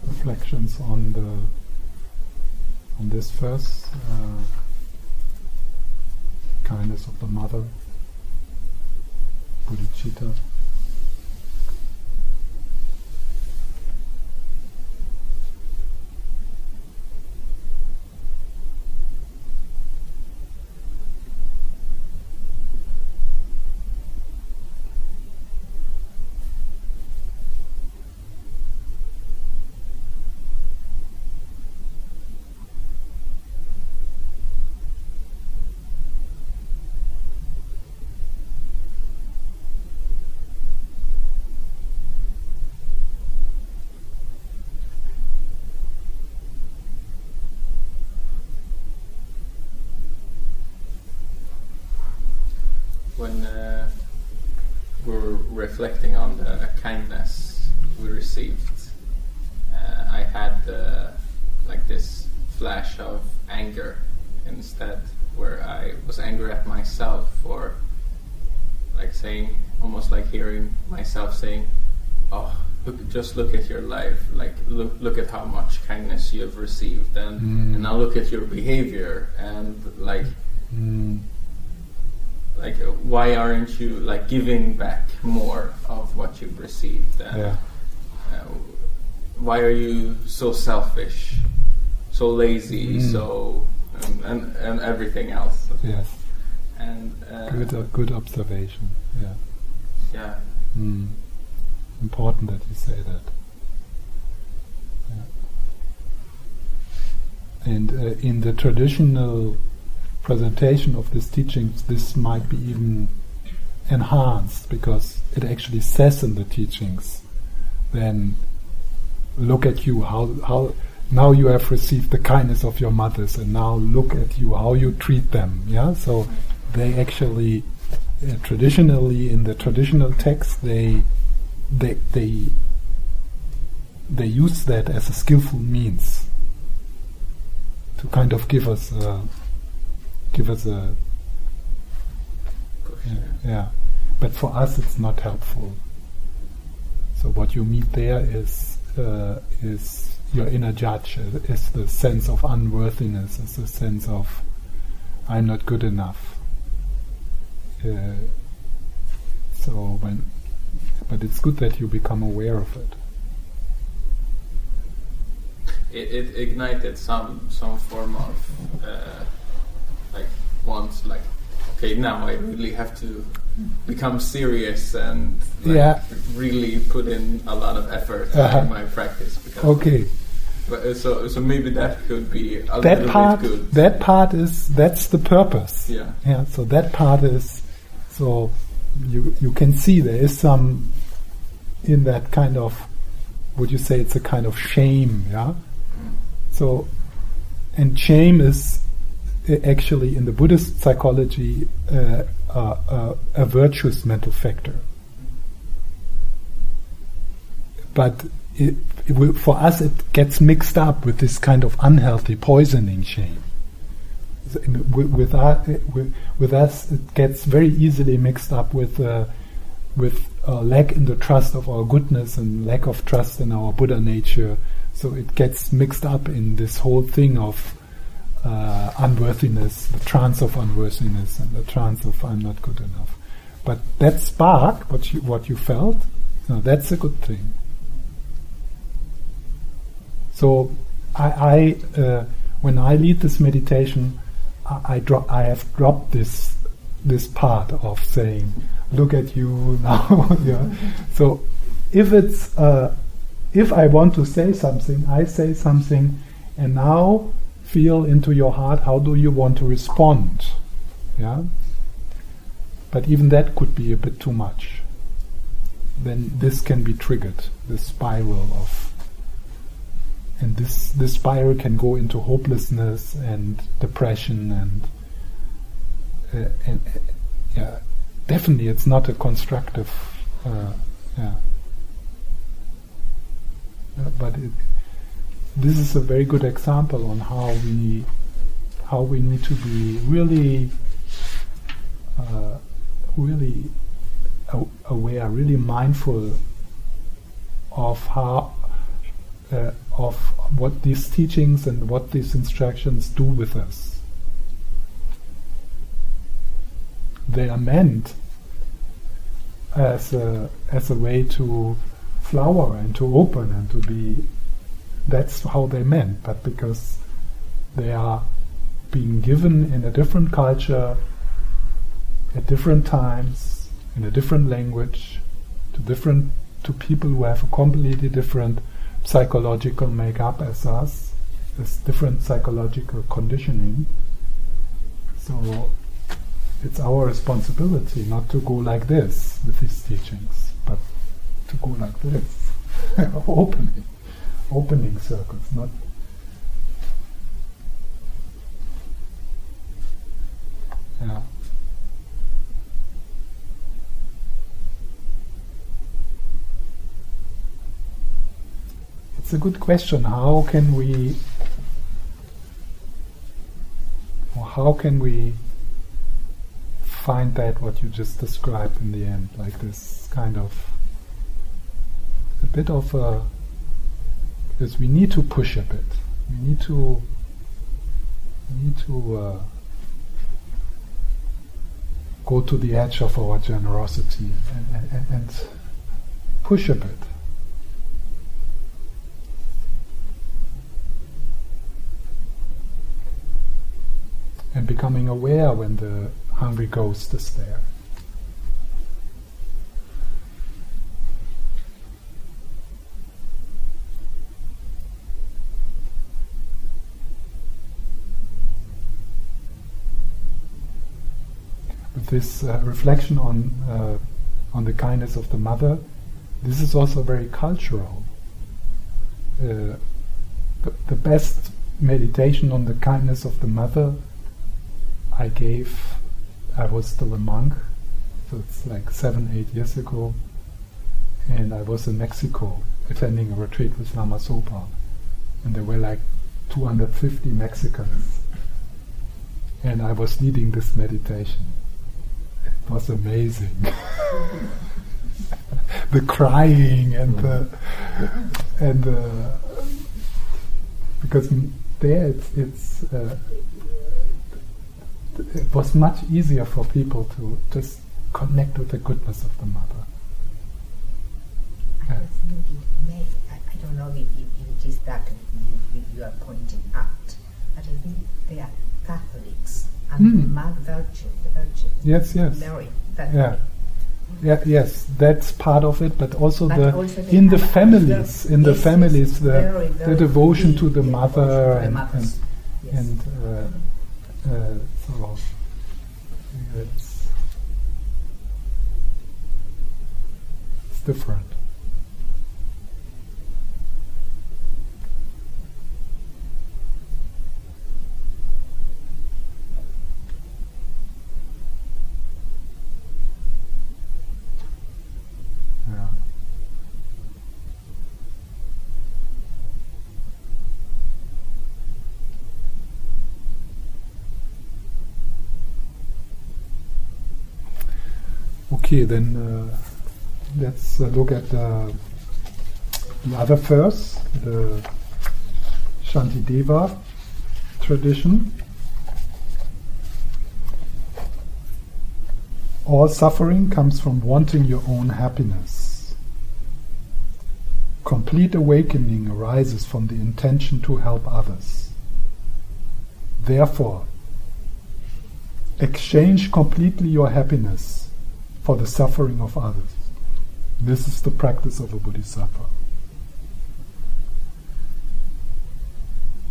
reflections on the on this verse? Uh, kindness of the mother. bodhicitta. when uh, we're reflecting on the kindness we received, uh, I had uh, like this flash of anger instead, where I was angry at myself for like saying, almost like hearing myself saying, "Oh, look, just look at your life. Like look, look at how much kindness you have received, and Mm. and now look at your behavior, and like." Mm. like why aren't you like giving back more of what you've received and Yeah. uh, why are you so selfish so lazy Mm. so um, and and everything else Yes. and uh, Good. Uh, good observation. Yeah. yeah Mm. Important that you say that. Yeah. And uh, in the traditional presentation of these teachings, this might be even enhanced because it actually says in the teachings, then look at you, how, how now you have received the kindness of your mothers, and now look at you, how you treat them. Yeah, so they actually uh, traditionally in the traditional text they they they they use that as a skillful means to kind of give us a, give us a yeah, yeah. But for us, it's not helpful. So what you meet there is uh, is your inner judge, uh, is the sense of unworthiness, is the sense of I'm not good enough. Uh, so when, but it's good that you become aware of it. it, it ignited some some form of uh, like once like okay now I really have to become serious and like, Yeah. really put in a lot of effort Uh-huh. in my practice because Okay, but, uh, so so maybe that could be a that little part, bit good that part is that's the purpose. yeah Yeah, so that part is so you you can see there is some in that kind of would you say it's a kind of shame, yeah? So and shame is uh, actually in the Buddhist psychology uh, uh, uh, a virtuous mental factor. But it, it will, for us, it gets mixed up with this kind of unhealthy, poisoning shame with, with, our, with, with us, it gets very easily mixed up with uh, with lack in the trust of our goodness and lack of trust in our Buddha nature. So it gets mixed up in this whole thing of uh, unworthiness, the trance of unworthiness, and the trance of I'm not good enough. But that spark, what you what you felt, no, that's a good thing. So I, I uh, when I lead this meditation, I, I, have dropped this this part of saying, "Look at you now." yeah. So if it's uh, if I want to say something, I say something, and now feel into your heart. How do you want to respond? Yeah. But even that could be a bit too much. Then this can be triggered. This spiral of and this this spiral can go into hopelessness and depression and uh, and uh, yeah definitely it's not a constructive uh, yeah. Uh, but it, this is a very good example on how we how we need to be really uh, really aware really mindful of how uh, of what these teachings and what these instructions do with us. They are meant as a as a way to flower and to open and to be. That's how they meant, but because they are being given in a different culture at different times in a different language to different to people who have a completely different psychological makeup as us, as different psychological conditioning. So it's our responsibility not to go like this with these teachings, but to go like this, opening, opening circles, not. Yeah. It's a good question. How can we, or how can we find that what you just described in the end, like this kind of a bit of a because we need to push a bit. We need to we need to uh, go to the edge of our generosity and, and, and push a bit. And becoming aware when the hungry ghost is there. With this uh, reflection on uh, on the kindness of the mother, this is also very cultural. Uh, the, the best meditation on the kindness of the mother I gave, I was still a monk, so it's like seven, eight years ago, and I was in Mexico attending a retreat with Lama Zopa, and there were like 250 Mexicans, and I was leading this meditation. It was amazing. the crying and the and the because there it's, it's uh, it was much easier for people to just connect with the goodness of the mother. I may, I, I don't know if, if it is that you, you are pointing out, but I think they are Catholics and Mm. the Mother Virgin, the Virgin Yes, yes. Mary. That Yeah. Yeah, yes, that's part of it, but also But the also in the families, very- in the yes, families, yes, the very, the devotion to the mother and and. Yes. and uh, uh, so it's it's different. Okay, then uh, let's uh, look at the, the other verse, the Shantideva tradition. All suffering comes from wanting your own happiness. Complete awakening arises from the intention to help others. Therefore, exchange completely your happiness for the suffering of others. This is the practice of a bodhisattva.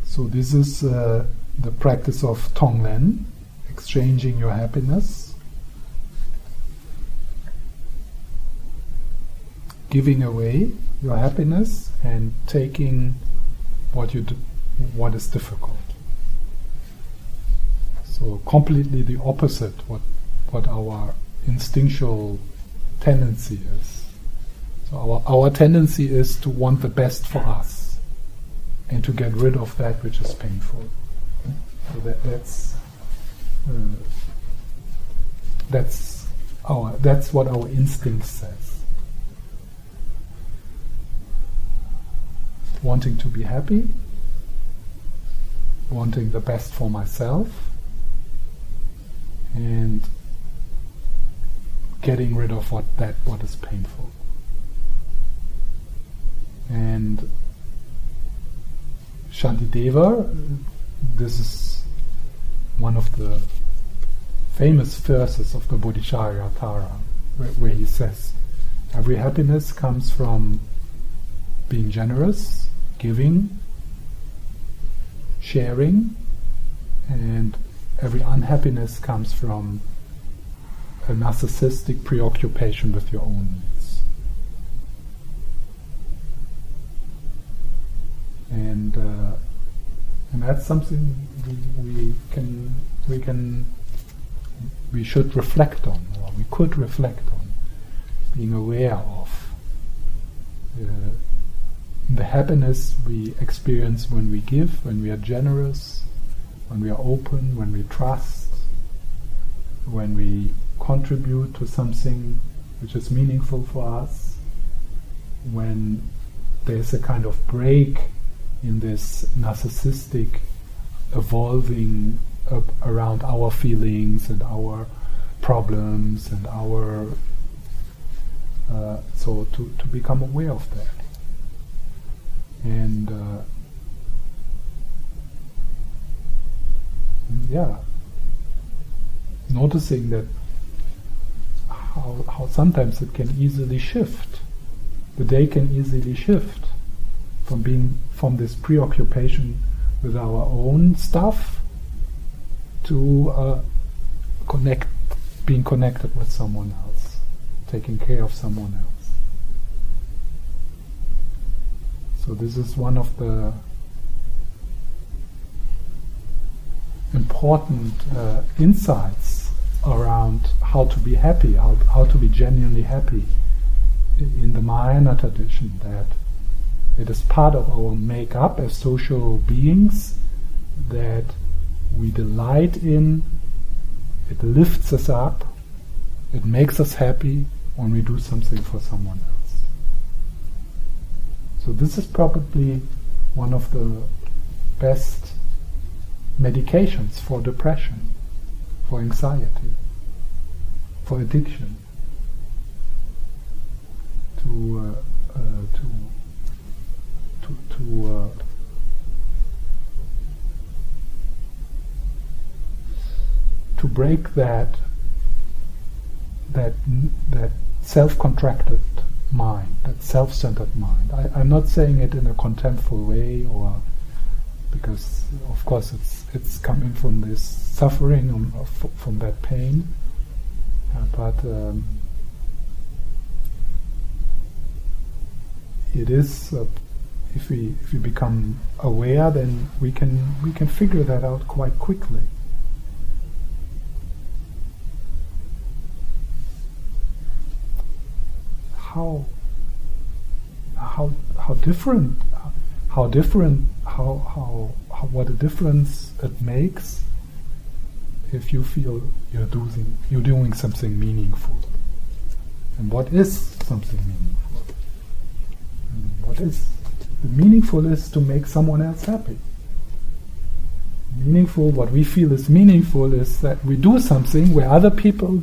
So, this is uh, the practice of Tonglen, exchanging your happiness, giving away your happiness, and taking what you what is difficult. So, completely the opposite what what our instinctual tendency is. So our, our tendency is to want the best for us and to get rid of that which is painful. So that, that's uh, that's our that's what our instinct says. Wanting to be happy, wanting the best for myself, and getting rid of what that what is painful. And Shantideva, this is one of the famous verses of the Bodhisattva where, where he says, every happiness comes from being generous, giving, sharing, and every unhappiness comes from a narcissistic preoccupation with your own needs. And uh, and that's something we, we can we can we should reflect on, or we could reflect on, being aware of uh, the happiness we experience when we give, when we are generous, when we are open, when we trust, when we contribute to something which is meaningful for us, when there's a kind of break in this narcissistic evolving around our feelings and our problems and our uh, so to, to become aware of that. And uh, yeah. Noticing that how, how sometimes it can easily shift the day can easily shift from being from this preoccupation with our own stuff to uh, connect, being connected with someone else, taking care of someone else. So this is one of the important uh, insights around how to be happy, how, how to be genuinely happy in the Mahayana tradition, that it is part of our make-up as social beings that we delight in, it lifts us up, it makes us happy when we do something for someone else. So this is probably one of the best medications for depression, for anxiety, for addiction. To uh, uh, to to to uh, to break that that that self-contracted mind, that self-centered mind. I, am not saying it in a contemptful way, or because of course it's it's coming from this suffering, um, from that pain, uh, but um, it is. Uh, if we if we become aware, then we can we can figure that out quite quickly. how how how different how different how how, how what a difference it makes if you feel you're doing you're doing something meaningful. And what is something meaningful? And what is meaningful is to make someone else happy. Meaningful what we feel is meaningful is that we do something where other people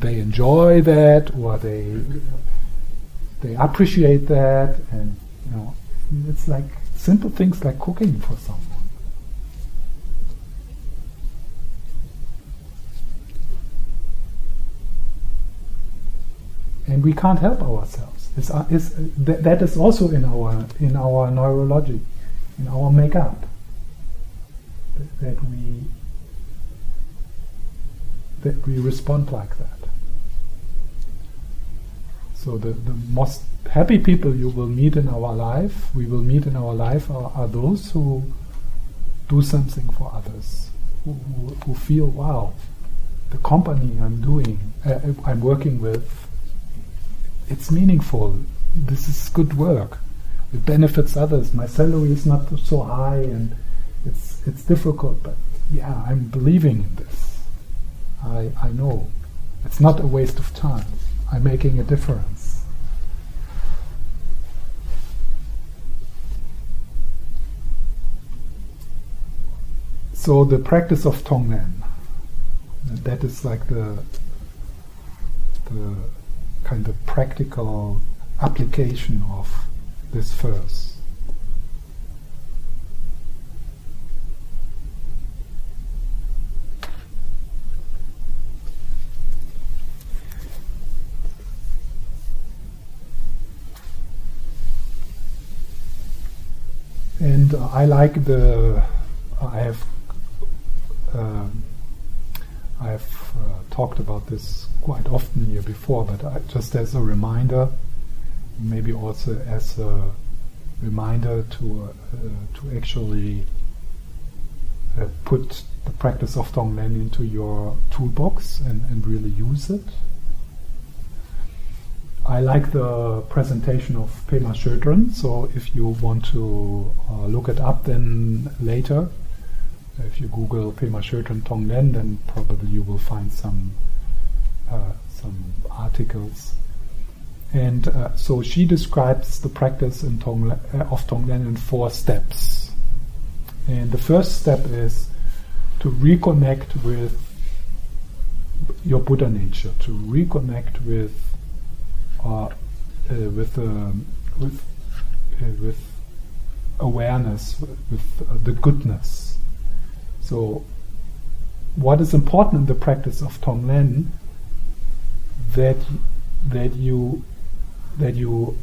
they enjoy that or they they appreciate that and you know it's like simple things like cooking for someone. And we can't help ourselves. It's, uh, it's, uh, that is also in our in our neurology in our makeup. That, that we that we respond like that. So the, the most happy people you will meet in our life, we will meet in our life, are, are those who do something for others, who, who, who feel, wow, the company I'm doing, uh, I'm working with, it's meaningful. This is good work. It benefits others. My salary is not so high, and it's it's difficult, but yeah, I'm believing in this. I I know it's not a waste of time. I'm making a difference. So the practice of Tonglen, that is like the the kind of practical application of this verse. And uh, I like the. I have. Um, I have uh, talked about this quite often here before, but I, just as a reminder, maybe also as a reminder to uh, to actually uh, put the practice of Tonglen into your toolbox and, and really use it. I like the presentation of Pema Chodron, so if you want to uh, look it up then later, if you Google Pema Chodron Tonglen, then probably you will find some uh, some articles. And uh, so she describes the practice in Tonglen, uh, of Tonglen in four steps. And the first step is to reconnect with your Buddha nature, to reconnect with uh, uh, with um, with with awareness, with the goodness. So, what is important in the practice of Tonglen that that you that you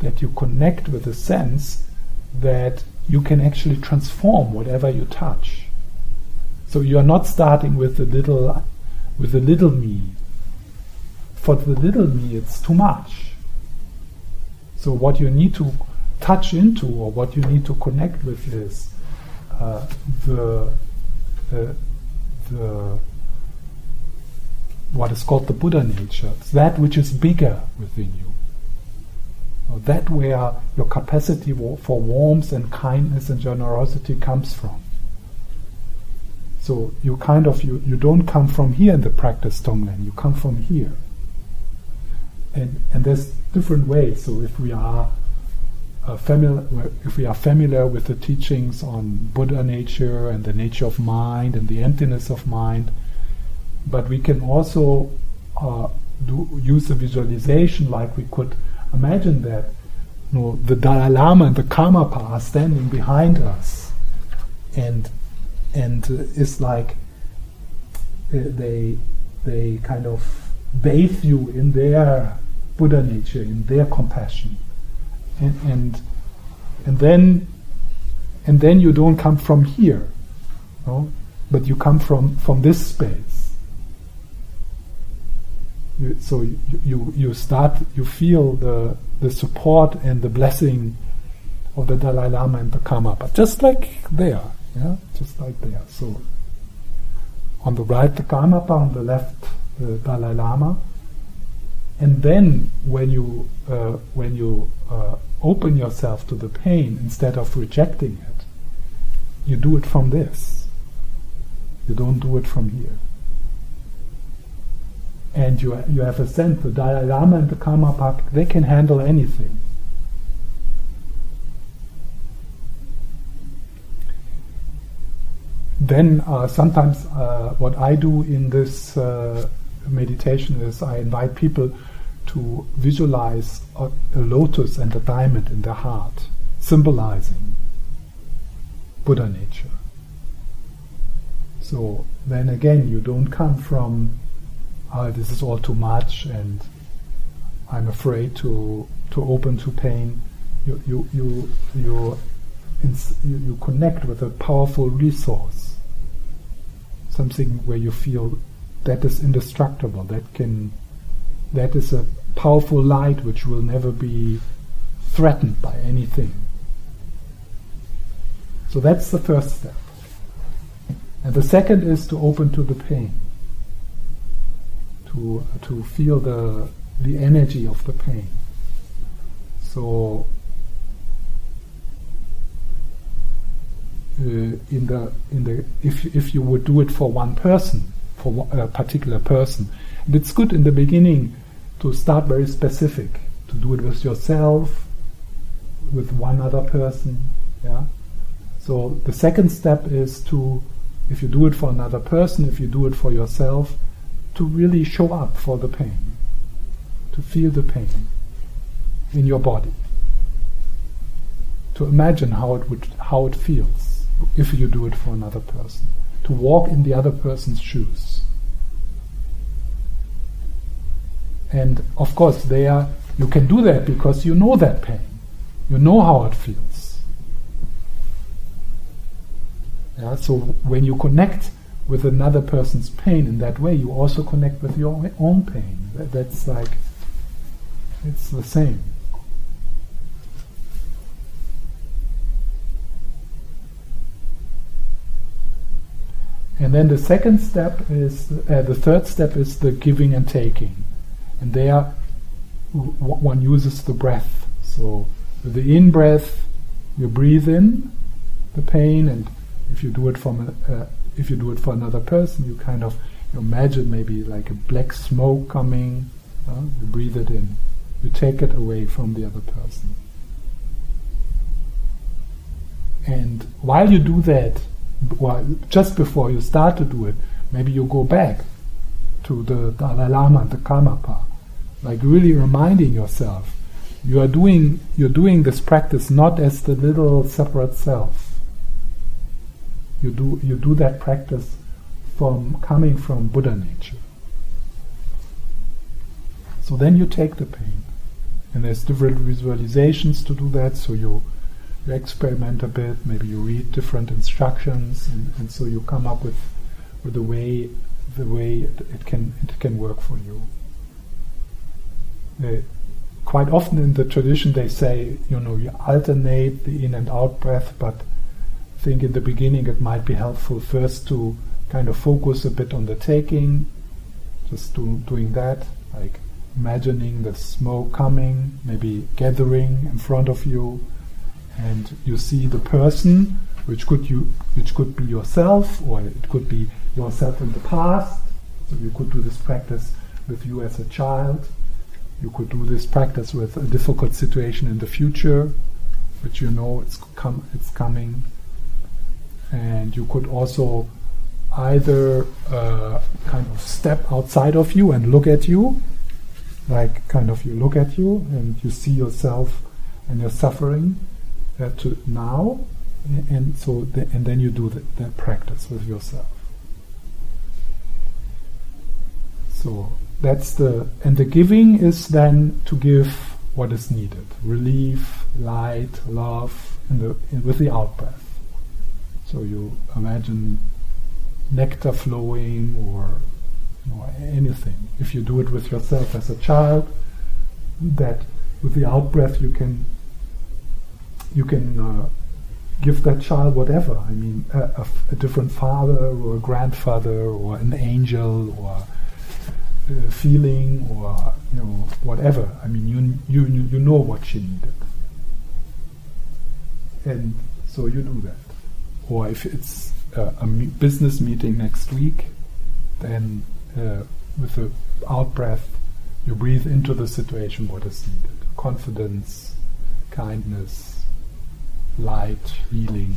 that you connect with the sense that you can actually transform whatever you touch. So you are not starting with the little with the little me for the little me, it's too much. So, what you need to touch into, or what you need to connect with, is uh, the uh, the what is called the Buddha nature. That which is bigger within you. That where your capacity for warmth and kindness and generosity comes from. So you kind of you, you don't come from here in the practice Tonglen, you come from here and, and there's different ways. So if we are uh, familiar, if we are familiar with the teachings on Buddha nature and the nature of mind and the emptiness of mind, but we can also uh, do, use the visualization like we could imagine that you know, the Dalai Lama and the Karmapa are standing behind us, and and uh, it's like they they kind of bathe you in their Buddha nature, in their compassion. And, and, and then and then you don't come from here, no? but you come from, from this space. You, so you, you, you start, you feel the, the support and the blessing of the Dalai Lama and the Karmapa, just like there, yeah, just like there. So on the right the Karmapa, on the left the Dalai Lama, and then when you uh, when you uh, open yourself to the pain instead of rejecting it, you do it from this. You don't do it from here. And you you have a sense the Dalai Lama and the Karmapa they can handle anything. Then uh, sometimes uh, what I do in this uh, meditation is I invite people to visualize a, a, lotus and a diamond in their heart, symbolizing Buddha nature. So then again, you don't come from, oh, this is all too much and I'm afraid to, to open to pain. You, you, you, you, you connect with a powerful resource, something where you feel that is indestructible, that can that is a powerful light which will never be threatened by anything. So that's the first step. And the second is to open to the pain, to to feel the the energy of the pain. So uh, in the in the if if you would do it for one person, for a particular person. And it's good in the beginning to start very specific, to do it with yourself, with one other person. Yeah. So the second step is to, if you do it for another person, if you do it for yourself, to really show up for the pain. to feel the pain in your body. To imagine how it would how it feels if you do it for another person. To walk in the other person's shoes. And of course there you can do that because you know that pain. You know how it feels. Yeah, so when you connect with another person's pain in that way, you also connect with your own pain. That's like, it's the same. And then the second step is, uh, the third step is the giving and taking. And there one uses the breath. So the in breath, you breathe in the pain, and if you do it from a, uh, if you do it for another person, you kind of you imagine maybe like a black smoke coming. Uh, you breathe it in. You take it away from the other person. And while you do that, well, just before you start to do it, maybe you go back to the Dalai Lama, and the Karmapa, like really reminding yourself you are doing you're doing this practice not as the little separate self. You do you do that practice from coming from Buddha nature. So then you take the pain. And there's different visualizations to do that, so you you experiment a bit, maybe you read different instructions and, and so you come up with with the way the way it, it can it can work for you. Uh, quite often in the tradition they say, you know, you alternate the in and out breath, but I think in the beginning it might be helpful first to kind of focus a bit on the taking, just do, doing that, like imagining the smoke coming, maybe gathering in front of you, and you see the person, which could you, which could be yourself, or it could be yourself in the past. So you could do this practice with you as a child you could do this practice with a difficult situation in the future, which you know it's com- it's coming, and you could also either uh, kind of step outside of you and look at you, like kind of you look at you and you see yourself and your suffering uh, to now, and so the, and then you do that practice with yourself. So that's the and the giving is then to give what is needed. Relief light love in the in, with the out breath so you imagine nectar flowing or you know, anything. If you do it with yourself as a child that with the out breath you can you can uh, give that child whatever. I mean a different father or a grandfather or an angel or uh, feeling or you know whatever. I mean, you you you know what she needed, and so you do that. Or if it's a me- business meeting next week, then uh, with the out breath, you breathe into the situation what is needed: confidence, kindness, light, healing.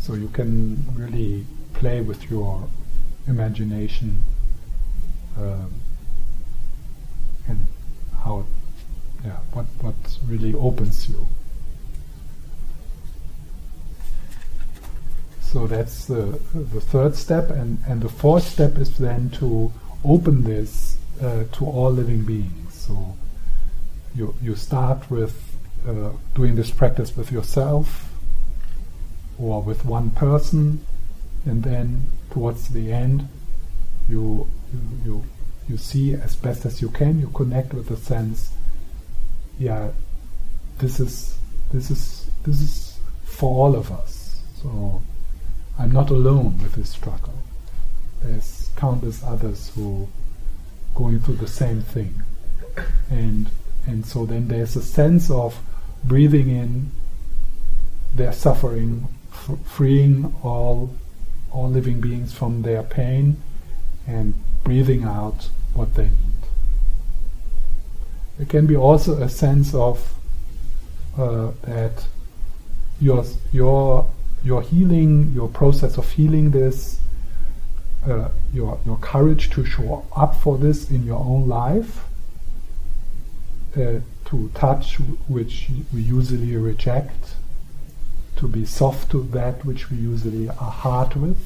So you can really play with your imagination um, and how, yeah, what what really opens you. So that's the the third step, and and the fourth step is then to open this uh, to all living beings. So you you start with uh, doing this practice with yourself or with one person, and then towards the end you you, you, you see as best as you can, you connect with the sense, yeah, this is this is this is for all of us. So I'm not alone with this struggle. There's countless others who going through the same thing. And and so then there's a sense of breathing in their suffering, f- freeing all all living beings from their pain and breathing out what they need. There can be also a sense of uh, that your your your healing, your process of healing this, uh, your your courage to show up for this in your own life, uh, to touch which we usually reject, to be soft to that which we usually are hard with,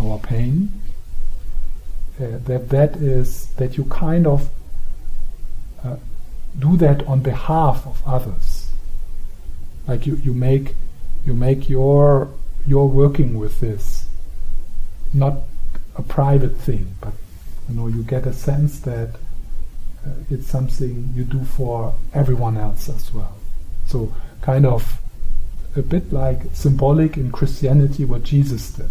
our pain. Uh, that that is that you kind of uh, do that on behalf of others. Like you, you make you make your your working with this not a private thing, but you know you get a sense that uh, it's something you do for everyone else as well. So kind of a bit like symbolic in Christianity what Jesus did.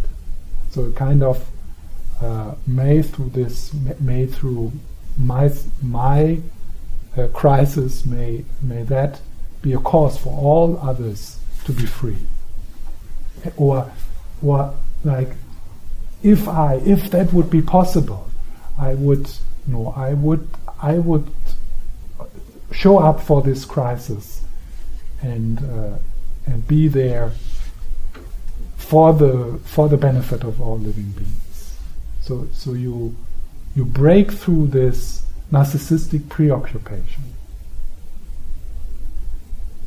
So kind of uh, made through this, made through my my uh, crisis, may may that be a cause for all others to be free. Or, or like, if I, if that would be possible, I would, no, I would, I would show up for this crisis and uh, and be there for the for the benefit of all living beings. So so you you break through this narcissistic preoccupation.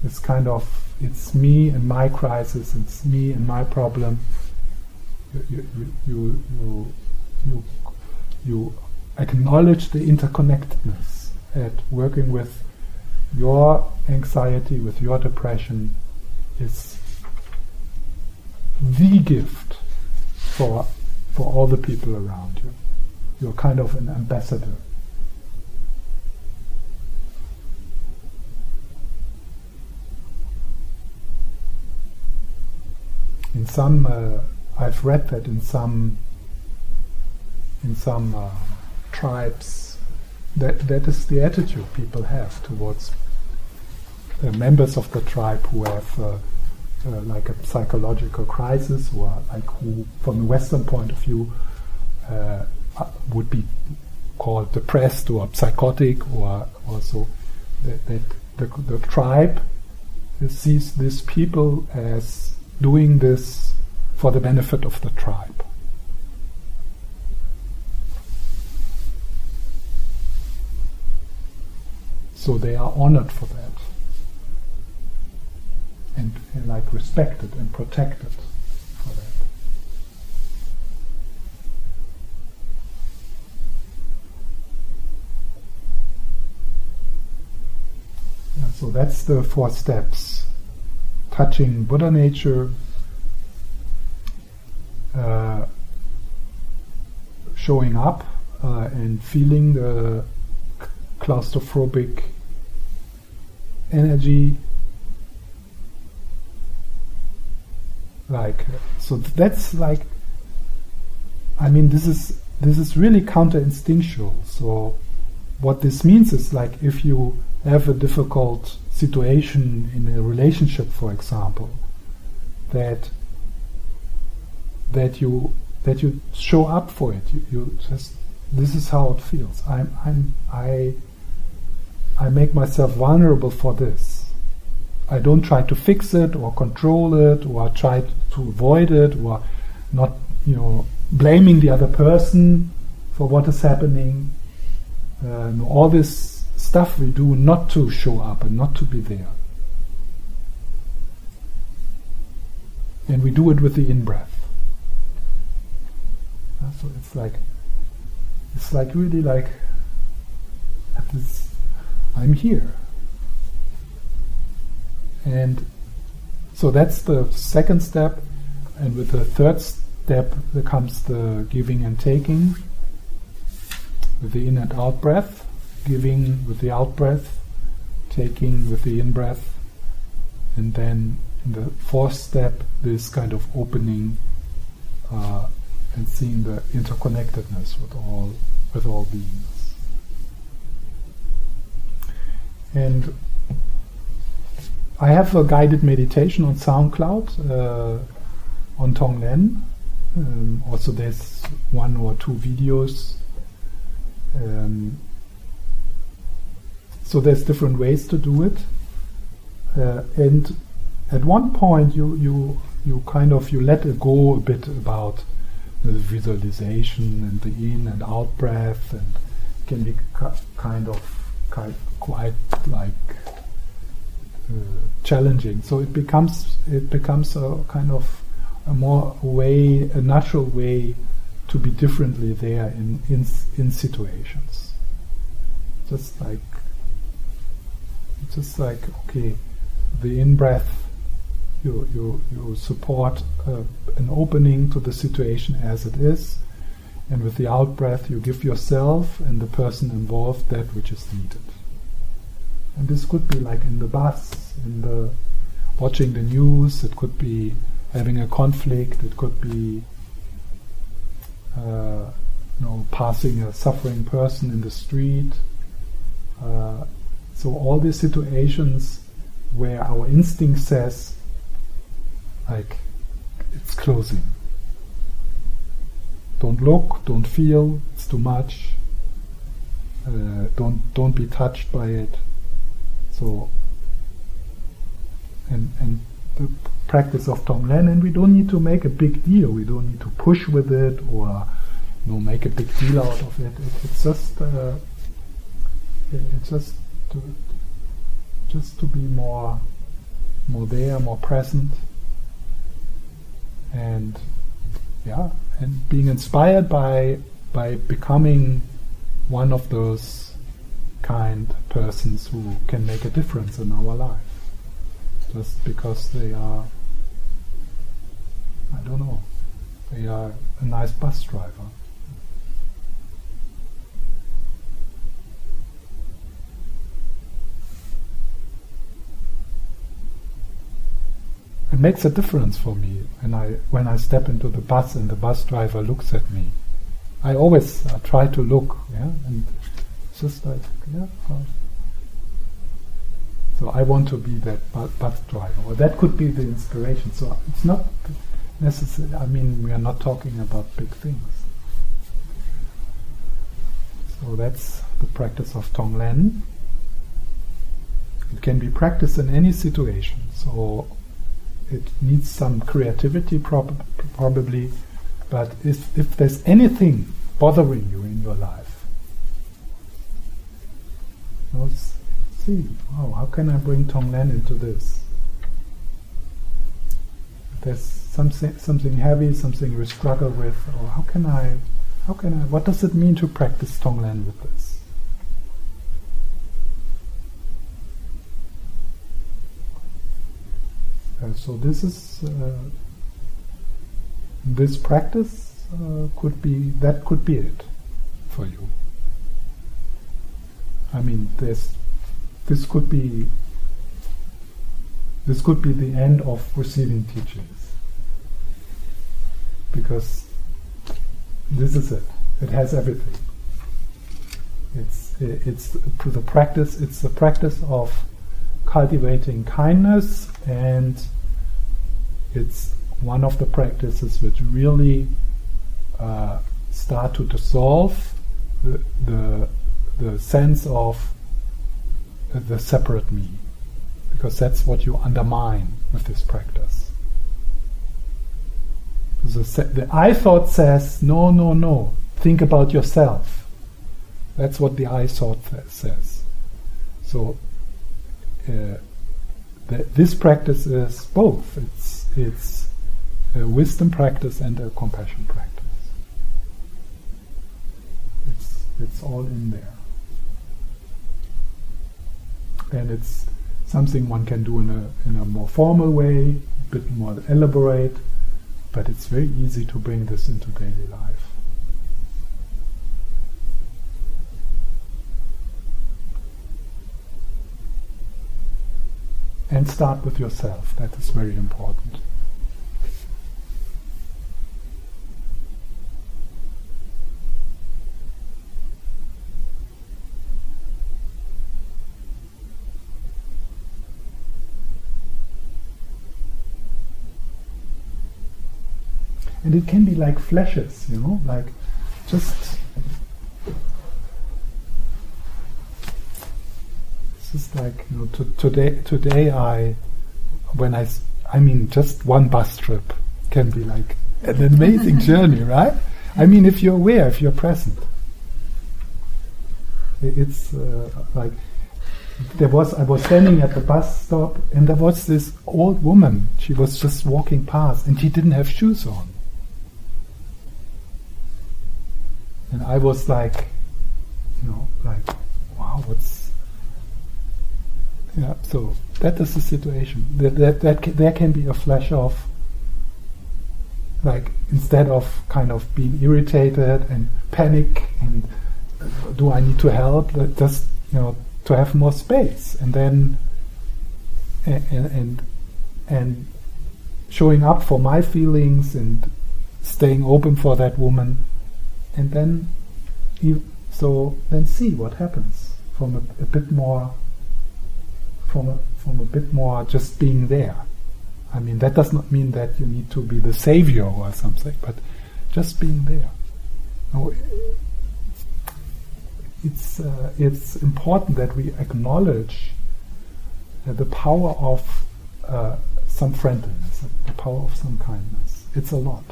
It's kind of it's me and my crisis, it's me and my problem. You you you you you, you acknowledge the interconnectedness at working with your anxiety, with your depression, is the gift for for all the people around you. You're kind of an ambassador. In some, uh, I've read that in some in some uh, tribes, that that is the attitude people have towards uh, members of the tribe who have uh, uh, like a psychological crisis or like who, from a Western point of view, uh, uh, would be called depressed or psychotic or also that, that the, the tribe sees these people as doing this for the benefit of the tribe. So they are honored for that and, like respected and protected for that. Yeah, so that's the four steps. Touching Buddha nature, uh, showing up uh, and feeling the claustrophobic energy like so that's like i mean this is this is really counter instinctual so what this means is like if you have a difficult situation in a relationship for example that that you that you show up for it. You, you just this is how it feels. I'm i'm i i make myself vulnerable for this I don't try to fix it or control it or try to avoid it or not, you know, blaming the other person for what is happening. Uh, all this stuff we do not to show up and not to be there. And we do it with the in breath. Uh, so it's like, it's like really like, this, I'm here. And so that's the second step. And with the third step, there comes the giving and taking with the in and out breath, giving with the out breath, taking with the in breath, and then in the fourth step, this kind of opening uh, and seeing the interconnectedness with all with all beings. And I have a guided meditation on SoundCloud uh, on Tonglen. Um, also, there's one or two videos. Um, so there's different ways to do it. Uh, and at one point, you you you kind of you let it go a bit about the visualization and the in and out breath, and can be kind of quite, like challenging. So it becomes it becomes a kind of a more way, a natural way to be differently there in in in situations. Just like just like okay, the in breath. You, you, you support uh, an opening to the situation as it is, and with the out breath, you give yourself and the person involved that which is needed. And this could be like in the bus, in the watching the news. It could be having a conflict. It could be, uh, you know, passing a suffering person in the street. Uh, so all these situations where our instinct says, like, it's closing. Don't look, don't feel, it's too much. Uh, don't don't be touched by it. So, and and the practice of Tonglen, and we don't need to make a big deal. We don't need to push with it or you know make a big deal out of it. it it's just uh, it, it's just to just to be more more there, more present, and yeah, and being inspired by by becoming one of those kind persons who can make a difference in our life just because they are I don't know they are a nice bus driver it makes a difference for me when I when I step into the bus and the bus driver looks at me. I always uh, try to look, yeah, and just like yeah. Uh, so I want to be that bu- bus driver, or that could be the inspiration. So it's not necessary. I mean, we are not talking about big things. So that's the practice of Tonglen. It can be practiced in any situation. So it needs some creativity prob- probably, but if, if there's anything bothering you in your life, let's see, oh, how can I bring Tonglen into this? If there's something, something heavy, something you struggle with, or how can I, how can I, what does it mean to practice Tonglen with this? Uh, so this is uh, this practice uh, could be that could be it for you. I mean, this this could be this could be the end of receiving teachings because this is it. It has everything. It's it's the practice. It's the practice of cultivating kindness and it's one of the practices which really uh, start to dissolve the, the, the sense of the separate me because that's what you undermine with this practice the, the I thought says no no no think about yourself that's what the I thought says so uh, this practice is both. It's it's a wisdom practice and a compassion practice. It's it's all in there, and it's something one can do in a in a more formal way, a bit more elaborate, but it's very easy to bring this into daily life. and start with yourself. That is very important. And it can be like flashes, you know, like just just like you know, to, today. Today, I when I I mean, just one bus trip can be like an amazing journey, right? I mean, if you're aware, if you're present. It's uh, like there was. I was standing at the bus stop, and there was this old woman. She was just walking past, and she didn't have shoes on. And I was like, you know, like, wow, what's yeah. So that is the situation. That that, that there can be a flash of like instead of kind of being irritated and panic and uh, do I need to help? Just you know to have more space and then and and and showing up for my feelings and staying open for that woman and then you so then see what happens from a, a bit more from a, from a bit more just being there I mean, that does not mean that you need to be the savior or something, but just being there. It's uh, it's important that we acknowledge uh, the power of uh, some friendliness, the power of some kindness. It's a lot.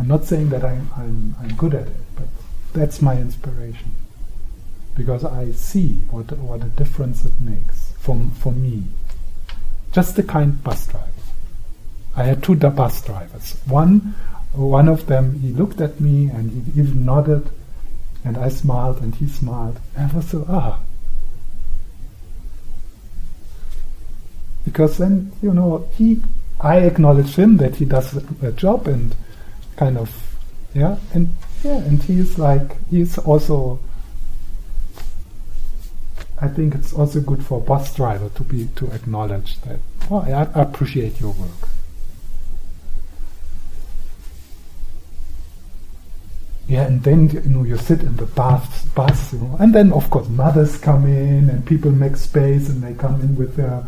I'm not saying that I'm, I'm, I'm good at it, but that's my inspiration because I see what what a difference it makes for for me just a kind bus driver. I had two bus drivers. One, one of them, he looked at me and he even nodded, and I smiled and he smiled. And I was so ah. Because then, you know, he, I acknowledge him that he does a job and kind of, yeah, and yeah, and he's like, he's also I think it's also good for bus driver to be to acknowledge that. Well, I, I appreciate your work. Yeah, and then you know you sit in the bus, bus, you know, and then of course mothers come in and people make space and they come in with their,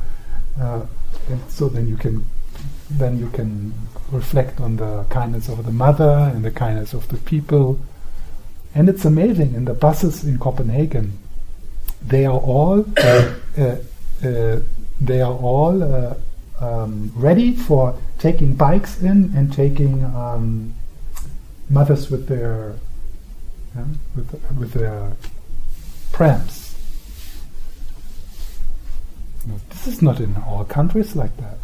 uh, and so then you can, then you can reflect on the kindness of the mother and the kindness of the people, and it's amazing in the buses in Copenhagen they are all uh, uh, uh, they are all uh, um, ready for taking bikes in and taking um, mothers with their yeah, with, with their prams. This is not in all countries like that.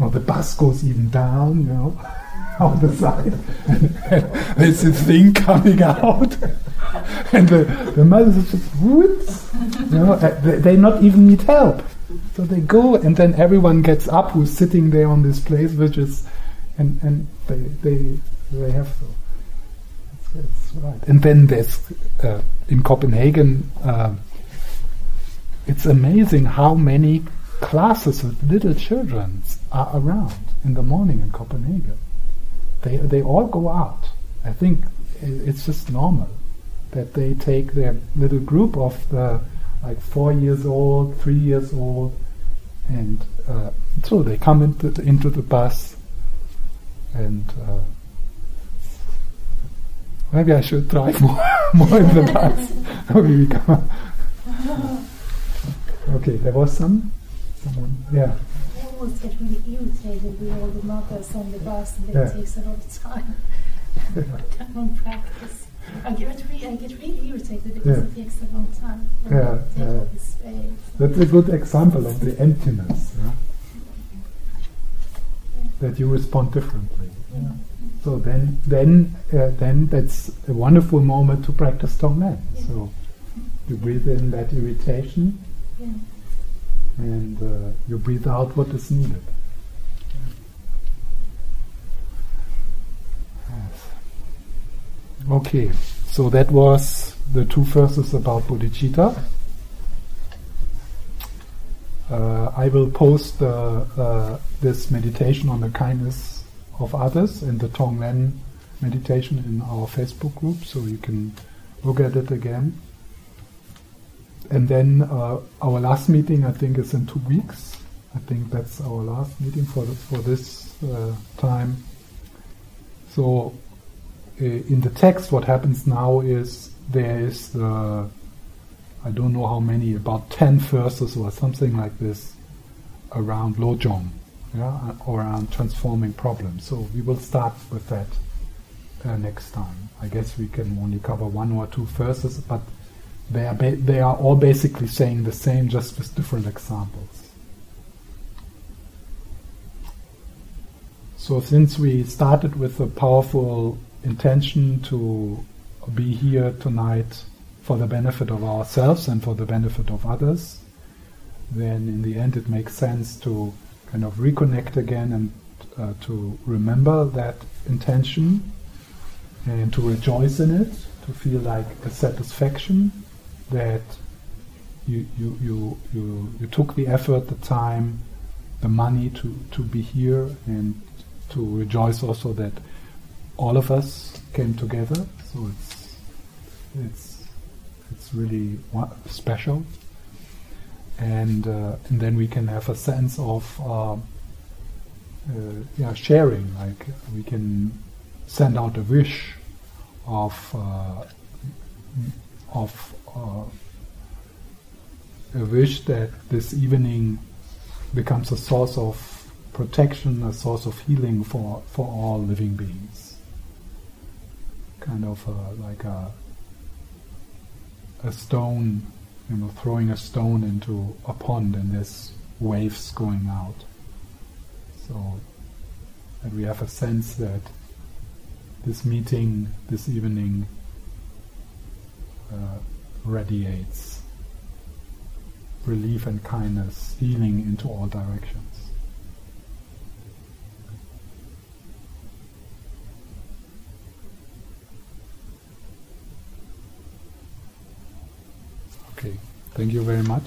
No, the bus goes even down, you know. on the side. There's a thing coming out, and the, the mothers just whoops, you know, uh, they, they not even need help. So they go, and then everyone gets up who's sitting there on this place, which is, and and they they they have so. That's, that's right. And then there's uh, in Copenhagen. Uh, it's amazing how many classes with little children are around in the morning in Copenhagen. They they all go out. I think it's just normal that they take their little group of the like four years old, three years old, and uh, so they come into the, into the bus, and uh, maybe I should drive more more in the bus. maybe okay, there was some? Someone, yeah always get really irritated with all the mothers on the bus and it yeah. takes a lot of time. on practice. I get, really, I get really irritated because yeah. it takes a long time. Yeah, yeah. That's a good example of the emptiness. Yeah? That you respond differently. Yeah. So then, then, uh, then that's a wonderful moment to practice Tonglen. So you breathe in that irritation and uh, you breathe out what is needed. Yes. Okay, so that was the two verses about bodhicitta. Uh, I will post uh, this meditation on the kindness of others and the Tonglen meditation in our Facebook group, so you can look at it again. And then uh, our last meeting, I think, is in two weeks. I think that's our last meeting for the, for this uh, time. So, uh, in the text, what happens now is there is the I don't know how many, about ten verses or something like this around Lojong, yeah, or around transforming problems. So we will start with that uh, next time. I guess we can only cover one or two verses, but they are ba- they are all basically saying the same, just with different examples. So since we started with a powerful intention to be here tonight for the benefit of ourselves and for the benefit of others, then in the end it makes sense to kind of reconnect again and uh, to remember that intention and to rejoice in it, to feel like a satisfaction that you, you, you, you, you took the effort, the time, the money to, to be here and to rejoice also that all of us came together. So it's it's it's really special, and uh, and then we can have a sense of uh, uh, yeah sharing. Like we can send out a wish of uh, of uh, a wish that this evening becomes a source of protection, a source of healing for, for all living beings. Kind of uh, like a, a stone, you know, throwing a stone into a pond and there's waves going out. So that we have a sense that this meeting this evening uh, radiates relief and kindness, healing into all directions. Okay, thank you very much.